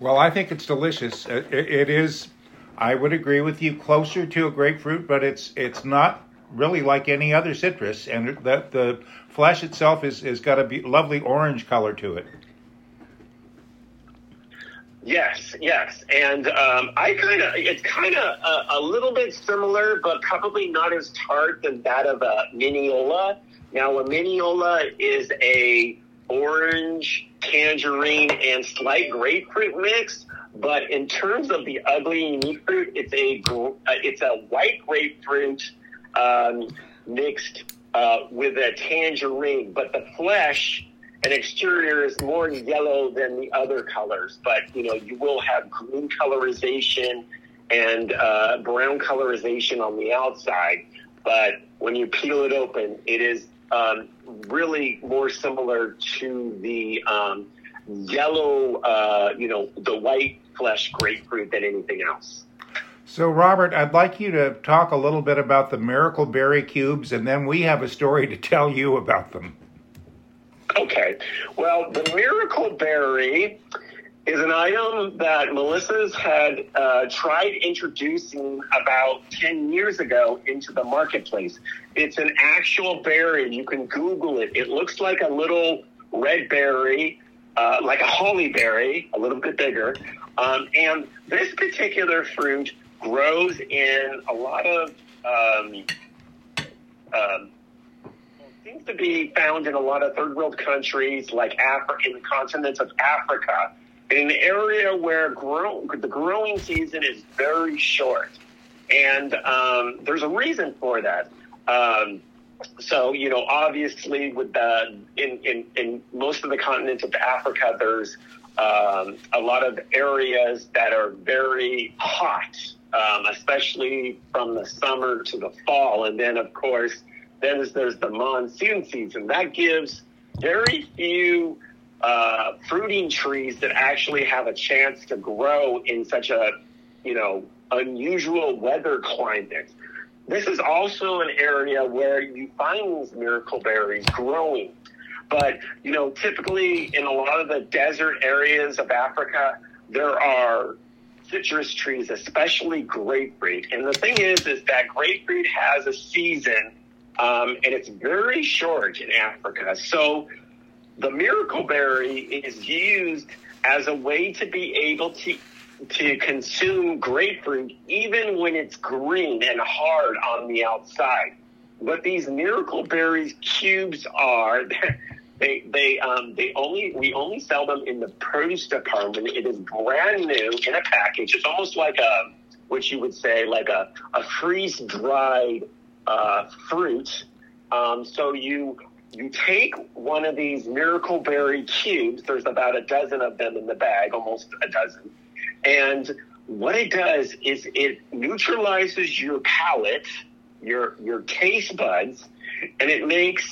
Well, I think it's delicious. Uh, it, it is, I would agree with you, closer to a grapefruit, but it's it's not really like any other citrus, and the the flesh itself is is got a be- lovely orange color to it. Yes, yes, and um, I kind of it's kind of a, a, little bit similar, but probably not as tart than that of a Minneola. Now, a Minneola is a orange, tangerine, and slight grapefruit mix. But in terms of the ugly unique fruit, it's a uh, it's a white grapefruit um, mixed uh, with a tangerine. But the flesh and exterior is more yellow than the other colors. But you know, you will have green colorization and uh, brown colorization on the outside. But when you peel it open, it is um, really more similar to the um, yellow, uh, you know, the white flesh grapefruit than anything else. So, Robert, I'd like you to talk a little bit about the Miracle Berry cubes, and then we have a story to tell you about them. Okay. Well, the Miracle Berry is an item that Melissa's had uh, tried introducing about 10 years ago into the marketplace. It's an actual berry. You can Google it. It looks like a little red berry, uh, like a holly berry, a little bit bigger. Um, and this particular fruit grows in a lot of um, um, seems to be found in a lot of third world countries like Africa, in the continents of Africa in an area where grow, the growing season is very short. And um, there's a reason for that. Um, so, you know, obviously, with the, in, in, in most of the continents of Africa, there's um, a lot of areas that are very hot, um, especially from the summer to the fall. And then, of course, then there's, the monsoon season. That gives very few uh, fruiting trees that actually have a chance to grow in such a, you know, unusual weather climate. This is also an area where you find these miracle berries growing. But, you know, typically in a lot of the desert areas of Africa, there are citrus trees, especially grapefruit. And the thing is, is that grapefruit has a season, um, and it's very short in Africa. So the miracle berry is used as a way to be able to to consume grapefruit even when it's green and hard on the outside. What these miracle berries cubes are, [LAUGHS] they they um they only we only sell them in the produce department. It is brand new in a package. It's almost like a which you would say like a, a freeze dried uh, fruit. Um, so you you take one of these miracle berry cubes. There's about a dozen of them in the bag, almost a dozen, and what it does is it neutralizes your palate, your your taste buds, and it makes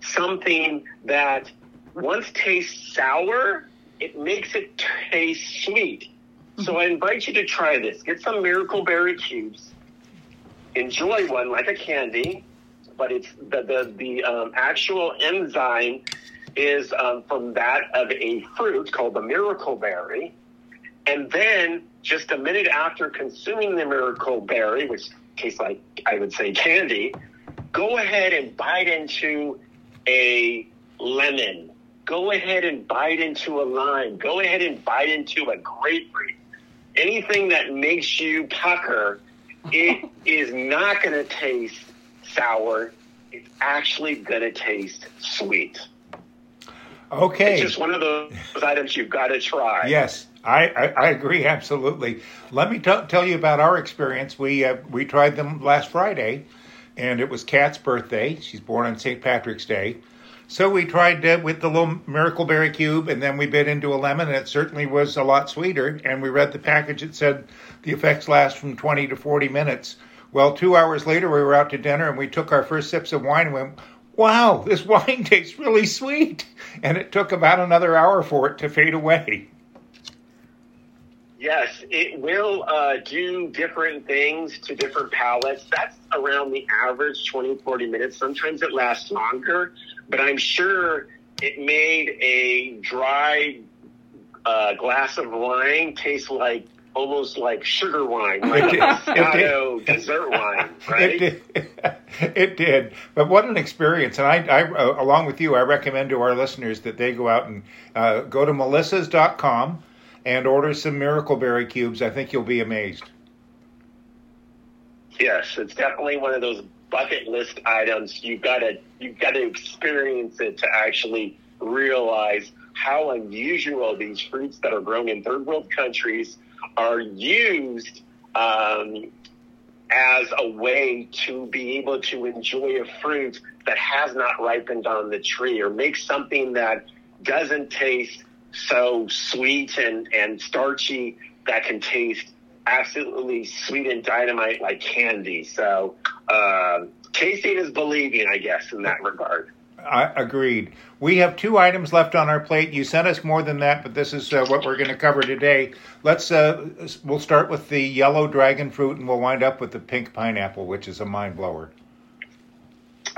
something that once tastes sour, it makes it taste sweet. So I invite you to try this. Get some Miracle Berry cubes. Enjoy one like a candy, but it's the the, the um, actual enzyme is um, from that of a fruit called the Miracle Berry. And then just a minute after consuming the Miracle Berry, which tastes like I would say candy, go ahead and bite into a lemon. Go ahead and bite into a lime. Go ahead and bite into a grapefruit. Anything that makes you pucker, it is not going to taste sour. It's actually going to taste sweet. Okay. It's just one of those items you've got to try. Yes, I, I, I agree absolutely. Let me t- tell you about our experience. We uh, we tried them last Friday, and it was Kat's birthday. She's born on St. Patrick's Day. So we tried uh, with the little Miracle Berry cube, and then we bit into a lemon, and it certainly was a lot sweeter. And we read the package; it said the effects last from 20 to 40 minutes. Well, two hours later, we were out to dinner, and we took our first sips of wine, and went, "Wow, this [LAUGHS] wine tastes really sweet!" And it took about another hour for it to fade away. Yes, it will uh, do different things to different palates. That's around the average 20, 40 minutes. Sometimes it lasts longer, but I'm sure it made a dry uh, glass of wine taste like almost like sugar wine, [LAUGHS] like a Moscato dessert wine, right? It did. [LAUGHS] [LAUGHS] it did. But what an experience! And I, I uh, along with you, I recommend to our listeners that they go out and uh, go to melissas.com and order some Miracle Berry cubes. I think you'll be amazed. Yes, it's definitely one of those bucket list items. You've got to you've got to experience it to actually realize how unusual these fruits that are grown in third world countries are used um, as a way to be able to enjoy a fruit that has not ripened on the tree or make something that doesn't taste so sweet and, and starchy that can taste absolutely sweet and dynamite like candy. So, uh, tasting is believing, I guess, in that regard. Agreed. We have two items left on our plate. You sent us more than that, but this is uh, what we're going to cover today. Let's uh, we'll start with the yellow dragon fruit, and we'll wind up with the pink pineapple, which is a mind blower.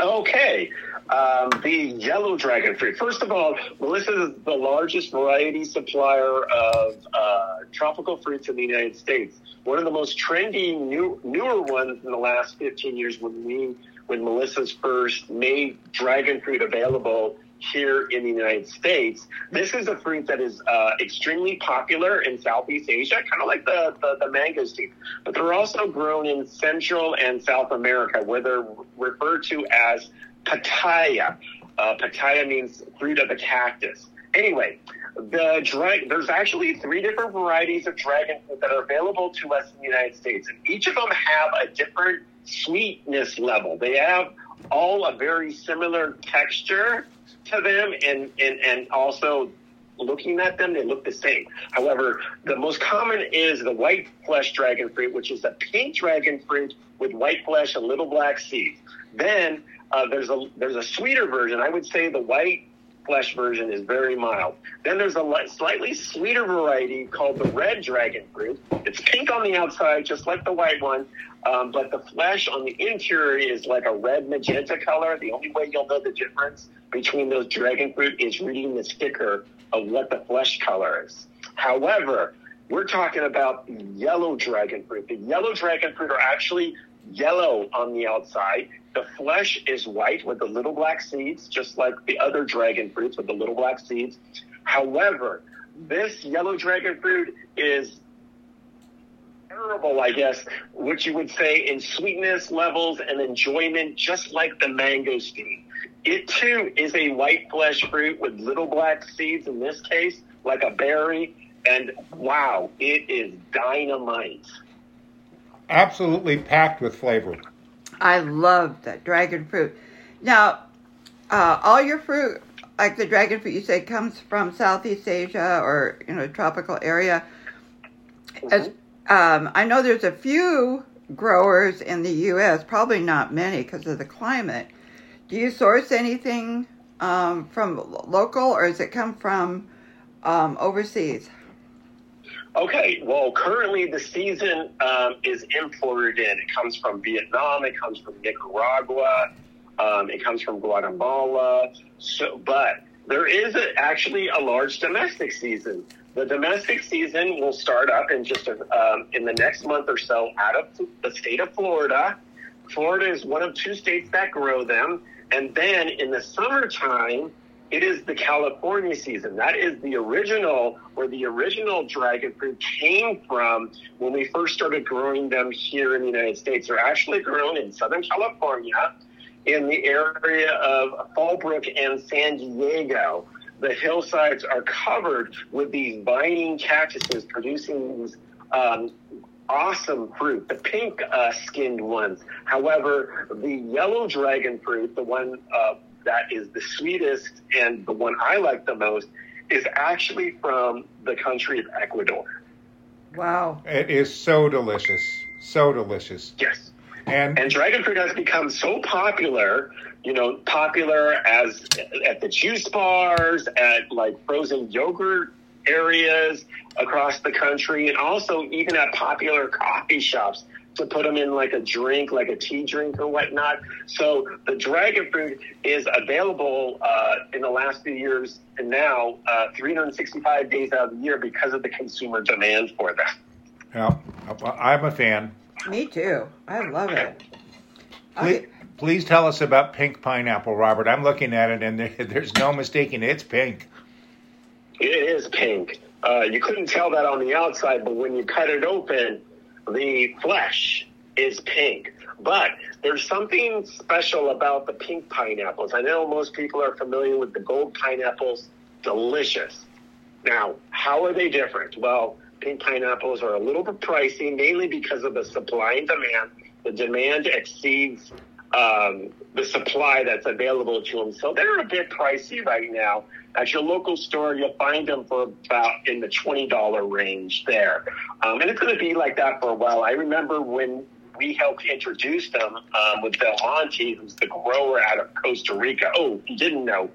Okay, um, the yellow dragon fruit. First of all, Melissa is the largest variety supplier of uh, tropical fruits in the United States. One of the most trendy, new, newer ones in the last 15 years when we when Melissa's first made dragon fruit available here in the United States. This is a fruit that is uh, extremely popular in Southeast Asia, kind of like the, the, the mangosteen. But they're also grown in Central and South America, where they're referred to as pitaya. Uh, pitaya means fruit of the cactus. Anyway, the dra- there's actually three different varieties of dragon fruit that are available to us in the United States, and each of them have a different sweetness level. They have all a very similar texture to them, and and and also looking at them, they look the same. However, the most common is the white flesh dragon fruit, which is a pink dragon fruit with white flesh and little black seeds. Then uh, there's a there's a sweeter version. I would say the white flesh version is very mild. Then there's a slightly sweeter variety called the red dragon fruit. It's pink on the outside, just like the white one, um, but the flesh on the interior is like a red magenta color. The only way you'll know the difference between those dragon fruit is reading the sticker of what the flesh color is. However, we're talking about yellow dragon fruit. The yellow dragon fruit are actually yellow on the outside. The flesh is white with the little black seeds, just like the other dragon fruits with the little black seeds. However, this yellow dragon fruit is terrible, I guess, what you would say in sweetness levels and enjoyment, just like the mangosteen. It too is a white flesh fruit with little black seeds, in this case, like a berry. And wow, it is dynamite. absolutely packed with flavor. I love that dragon fruit. Now, uh, all your fruit, like the dragon fruit, you say comes from Southeast Asia or you know tropical area. As um, I know, there's a few growers in the U.S. Probably not many because of the climate. Do you source anything um, from local, or does it come from um, overseas? Okay, well, currently the season um, is imported in. It comes from Vietnam. It comes from Nicaragua. Um, it comes from Guatemala. So, but there is a, actually a large domestic season. The domestic season will start up in just a, um, in the next month or so out of the state of Florida. Florida is one of two states that grow them, and then in the summertime it is the California season. That is the original, where the original dragon fruit came from when we first started growing them here in the United States. They're actually grown in Southern California, in the area of Fallbrook and San Diego. The hillsides are covered with these vining cactuses producing these um, awesome fruit, the pink uh, skinned ones. However, the yellow dragon fruit, the one uh, that is the sweetest and the one I like the most is actually from the country of Ecuador. Wow. It is so delicious. So delicious. Yes. And, and dragon fruit has become so popular, you know, popular as at the juice bars, at like frozen yogurt areas across the country, and also even at popular coffee shops to put them in like a drink, like a tea drink or whatnot. So the dragon fruit is available uh, in the last few years and now uh, 365 days out of the year because of the consumer demand for them. Yeah, I'm a fan. Me too. I love it. Please, okay. please tell us about pink pineapple, Robert. I'm looking at it and there, [LAUGHS] there's no mistaking it. it's pink. It is pink. Uh, you couldn't tell that on the outside, but when you cut it open, the flesh is pink. But there's something special about the pink pineapples. I know most people are familiar with the gold pineapples, delicious. Now, how are they different? Well, pink pineapples are a little bit pricey, mainly because of the supply and demand. The demand exceeds um, the supply that's available to them. So they're a bit pricey right now. At your local store, you'll find them for about in the $20 range there. Um, and it's going to be like that for a while. I remember when we helped introduce them um, with Del Monte, who's the grower out of Costa Rica. Oh, you didn't know,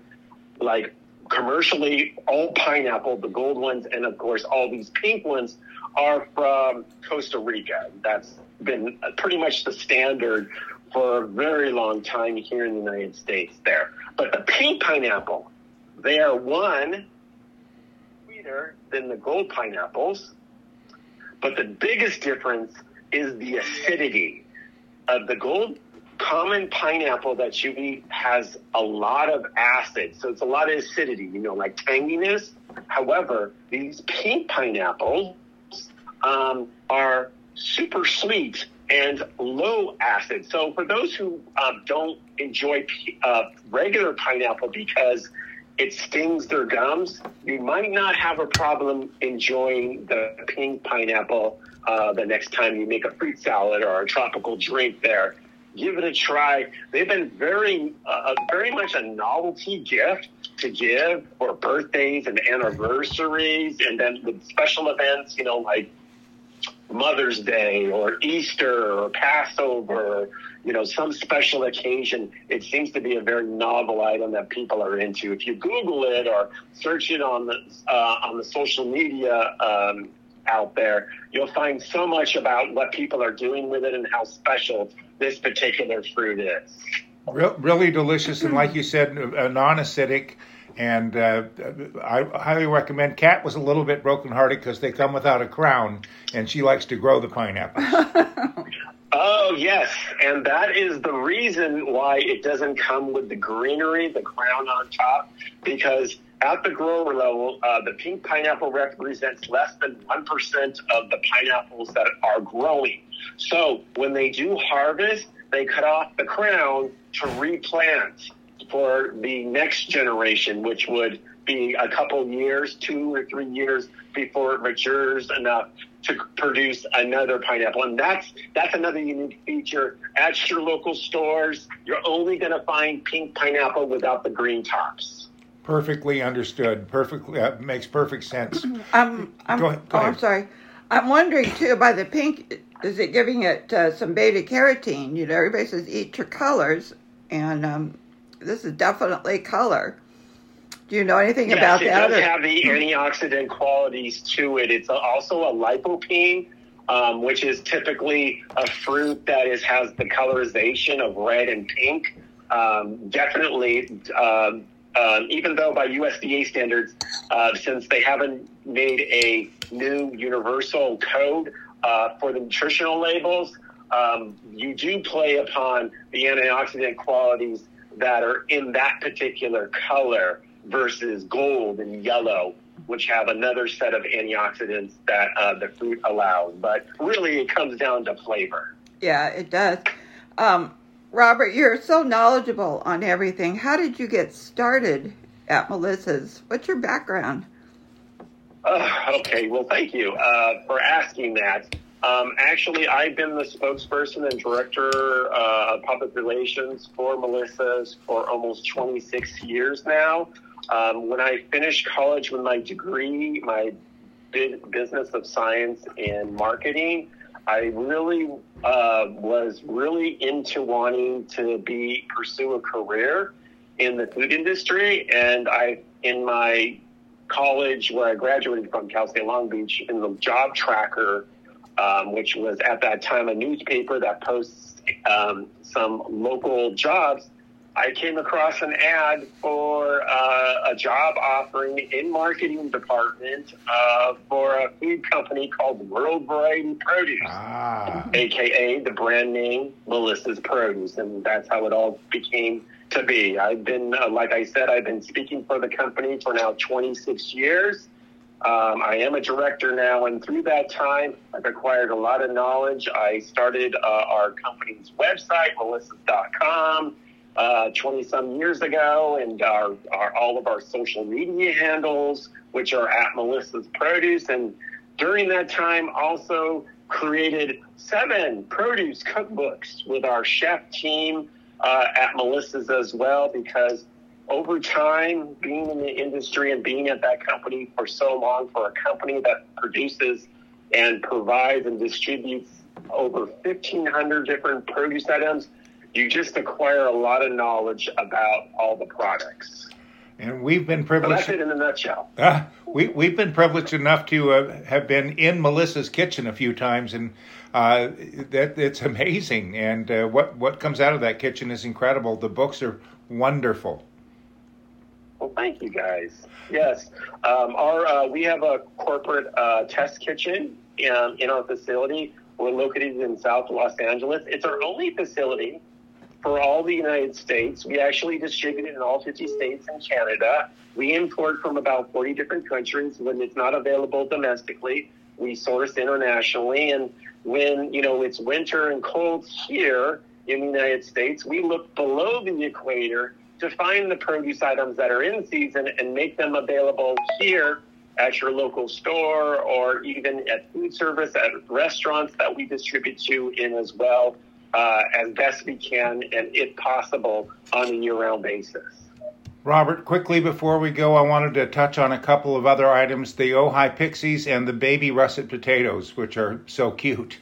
like commercially, all pineapple, the gold ones, and of course, all these pink ones are from Costa Rica. That's been pretty much the standard for a very long time here in the United States there. But the pink pineapple, they are one sweeter than the gold pineapples. But the biggest difference is the acidity of the gold common pineapple that you eat has a lot of acid. So it's a lot of acidity, you know, like tanginess. However, these pink pineapples um, are super sweet and low acid. So for those who um, don't enjoy uh, regular pineapple because it stings their gums, you might not have a problem enjoying the pink pineapple uh, the next time you make a fruit salad or a tropical drink there. Give it a try. They've been very, uh, very much a novelty gift to give for birthdays and anniversaries, and then with special events, you know, like Mother's Day or Easter or Passover, you know, some special occasion, it seems to be a very novel item that people are into. If you Google it or search it on the uh, on the social media um, out there, you'll find so much about what people are doing with it and how special this particular fruit is. really delicious, and like you said, non-acidic and uh, I highly recommend. Kat was a little bit brokenhearted because they come without a crown, and she likes to grow the pineapples. [LAUGHS] oh yes, and that is the reason why it doesn't come with the greenery, the crown on top, because at the grower level, uh, the pink pineapple represents less than 1% of the pineapples that are growing. So when they do harvest, they cut off the crown to replant for the next generation, which would be a couple years, two or three years before it matures enough to produce another pineapple. And that's that's another unique feature. At your local stores, you're only going to find pink pineapple without the green tops. Perfectly understood. Perfectly uh, makes perfect sense. [CLEARS THROAT] Um, I'm, Go ahead- go oh, I'm sorry. I'm wondering too. By the pink, is it giving it uh, some beta carotene? You know, everybody says eat your colors, and um, this is definitely color. Do you know anything Yes, about it that? It does or- have the antioxidant qualities to it. It's also a lycopene, um, which is typically a fruit that is has the colorization of red and pink. Um, definitely, um, um, even though by USDA standards, uh, since they haven't made a new universal code uh, for the nutritional labels, um, you do play upon the antioxidant qualities that are in that particular color versus gold and yellow, which have another set of antioxidants that uh, the fruit allows. But really, it comes down to flavor. Yeah, it does. Um, Robert, you're so knowledgeable on everything. How did you get started at Melissa's? What's your background? Uh, okay, well, thank you uh, for asking that. Um, actually, I've been the spokesperson and director uh, of public relations for Melissa's for almost 26 years now. Um, when I finished college with my degree, my business of science and marketing, I really uh, was really into wanting to be pursue a career in the food industry, and I in my college where I graduated from, Cal State Long Beach, in the job tracker, um, which was at that time a newspaper that posts um, some local jobs. I came across an ad for uh, a job offering in marketing department uh, for a food company called World Variety Produce Ah, aka the brand name Melissa's Produce, and that's how it all became to be. I've been, uh, like I said, I've been speaking for the company for now 26 years. Um, I am a director now, and through that time, I've acquired a lot of knowledge. I started uh, our company's website, melissas.com, uh, 20 some years ago, and our, our, all of our social media handles, which are at Melissa's Produce. And during that time, also created seven produce cookbooks with our chef team uh, at Melissa's as well, because over time, being in the industry and being at that company for so long, for a company that produces and provides and distributes over 1,500 different produce items, you just acquire a lot of knowledge about all the products. and we've been So privileged. that's it in a nutshell. [LAUGHS] Uh, we we've been privileged enough to uh, have been in Melissa's kitchen a few times, and uh, that it's amazing. And uh, what what comes out of that kitchen is incredible. The books are wonderful. Well, thank you guys. Yes, um, our uh, we have a corporate uh, test kitchen in, in our facility. We're located in South Los Angeles. It's our only facility for all the United States. We actually distribute it in all 50 states and Canada. We import from about 40 different countries when it's not available domestically. We source internationally, and when you know it's winter and cold here in the United States, we look below the equator to find the produce items that are in season and make them available here at your local store or even at food service at restaurants that we distribute to in as well uh, as best we can and if possible on a year-round basis. Robert, quickly before we go, I wanted to touch on a couple of other items: the Ojai pixies and the baby russet potatoes, which are so cute.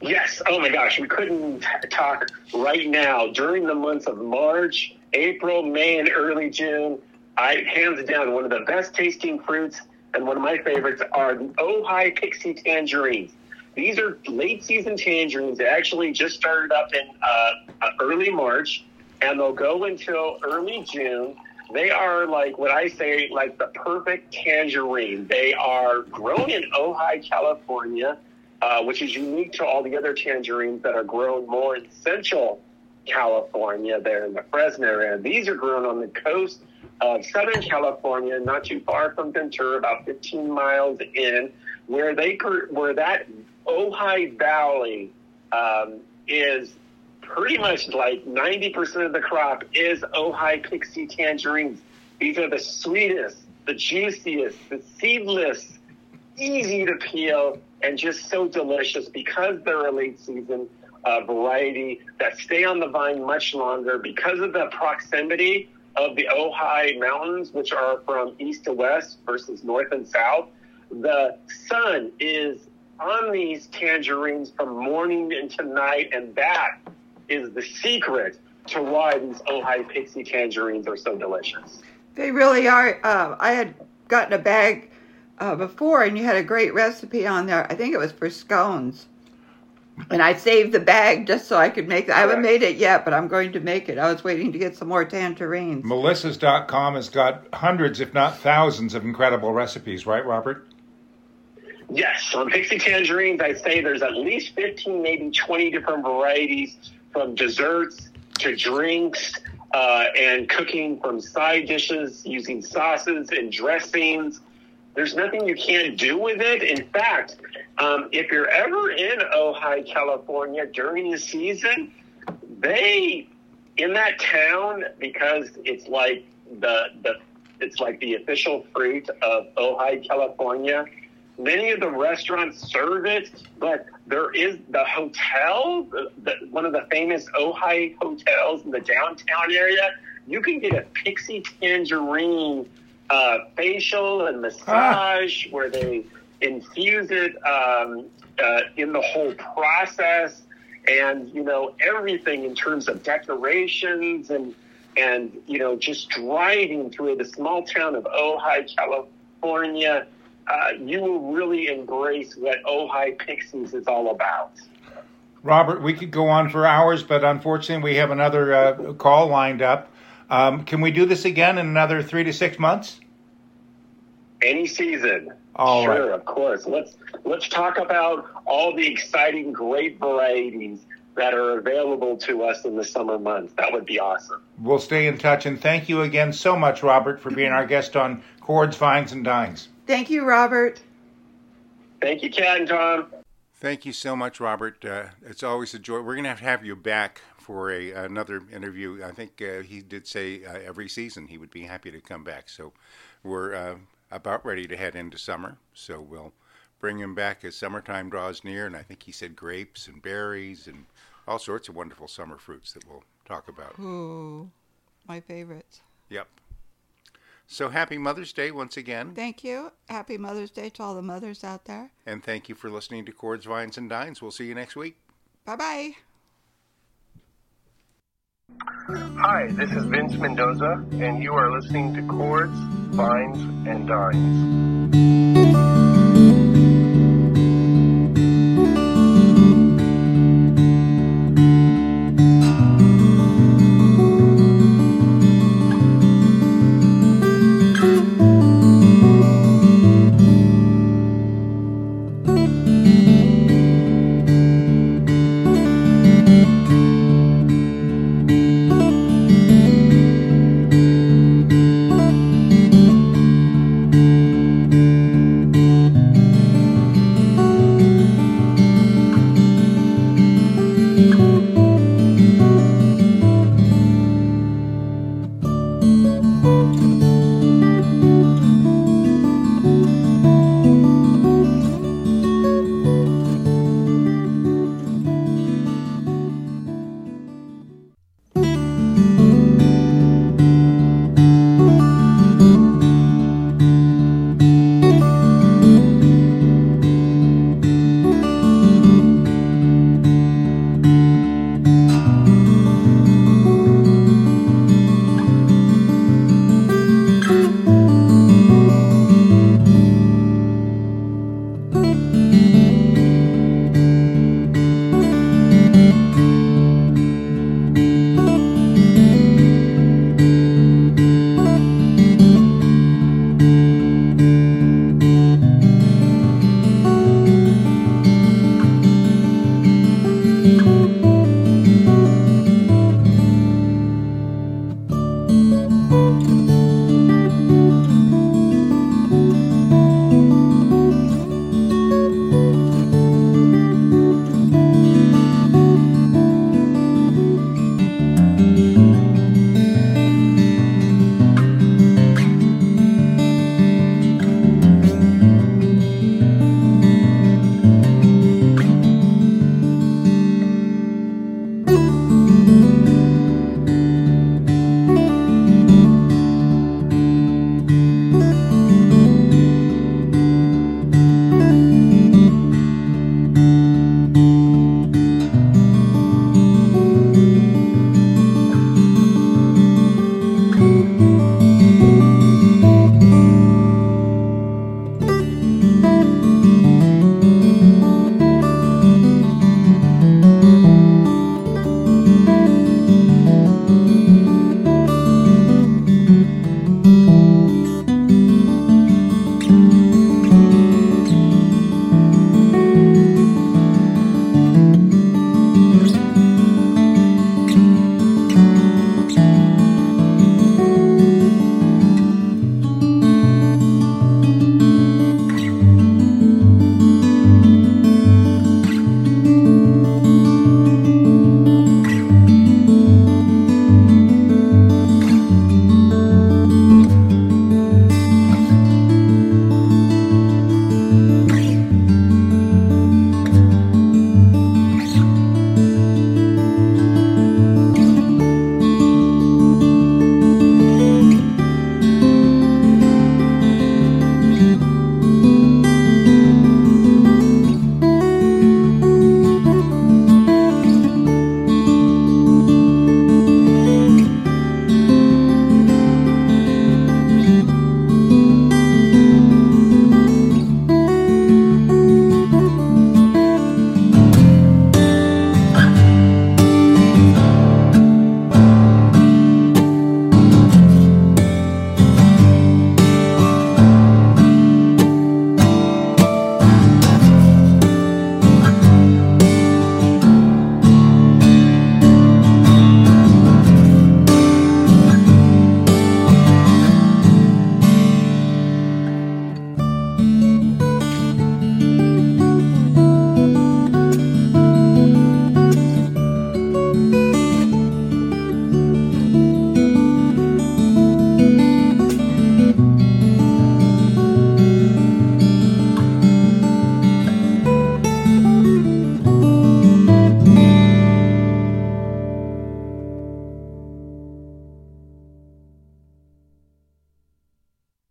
Yes. Oh my gosh, we couldn't talk right now during the months of March, April, May, and early June. I hands down one of the best tasting fruits and one of my favorites are the Ojai Pixie tangerines. These are late season tangerines. They actually just started up in uh, uh, early March, and they'll go until early June. They are like what I say, like the perfect tangerine. They are grown in Ojai, California uh, which is unique to all the other tangerines that are grown more in central California, there in the Fresno area. These are grown on the coast of Southern California, not too far from Ventura, about 15 miles in, where they where that Ojai Valley um, is pretty much like 90% of the crop is Ojai Pixie tangerines. These are the sweetest, the juiciest, the seedless easy to peel and just so delicious because they're a late season uh, variety that stay on the vine much longer because of the proximity of the Ojai Mountains, which are from east to west versus north and south. The sun is on these tangerines from morning into night, and that is the secret to why these Ojai Pixie tangerines are so delicious. They really are. Uh, I had gotten a bag uh, before, and you had a great recipe on there. I think it was for scones. And I saved the bag just so I could make it. I haven't made it yet, but I'm going to make it. I was waiting to get some more tangerines. Melissa's.com has got hundreds, if not thousands, of incredible recipes, right, Robert? Yes, on Pixie Tangerines, I'd say there's at least 15, maybe 20 different varieties from desserts to drinks uh, and cooking from side dishes using sauces and dressings. There's nothing you can't do with it. In fact, um, if you're ever in Ojai, California during the season, they in that town because it's like the the it's like the official fruit of Ojai, California. Many of the restaurants serve it, but there is the hotel, the, the, one of the famous Ojai hotels in the downtown area. You can get a pixie tangerine uh, facial and massage ah. where they infuse it um, uh, in the whole process and you know everything in terms of decorations and and you know just driving through the small town of Ojai, California, uh, you will really embrace what Ojai Pixies is all about. Robert, we could go on for hours, but unfortunately, we have another uh, call lined up. Um, can we do this again in another three to six months? Any season. All sure, right. of course. Let's let's talk about all the exciting, great varieties that are available to us in the summer months. That would be awesome. We'll stay in touch, and thank you again so much, Robert, for being our guest on Chords, Vines, and Dines. Thank you, Robert. Thank you, Kat and Tom. Thank you so much, Robert. Uh, it's always a joy. We're going to have to have you back for a another interview. I think uh, he did say uh, every season he would be happy to come back. So we're uh, about ready to head into summer. So we'll bring him back as summertime draws near. And I think he said grapes and berries and all sorts of wonderful summer fruits that we'll talk about. Ooh, my favorites. Yep. So happy Mother's Day once again. Thank you. Happy Mother's Day to all the mothers out there. And thank you for listening to Chords, Vines, and Dines. We'll see you next week. Bye bye. Hi, this is Vince Mendoza, and you are listening to Chords, Vines, and Dines.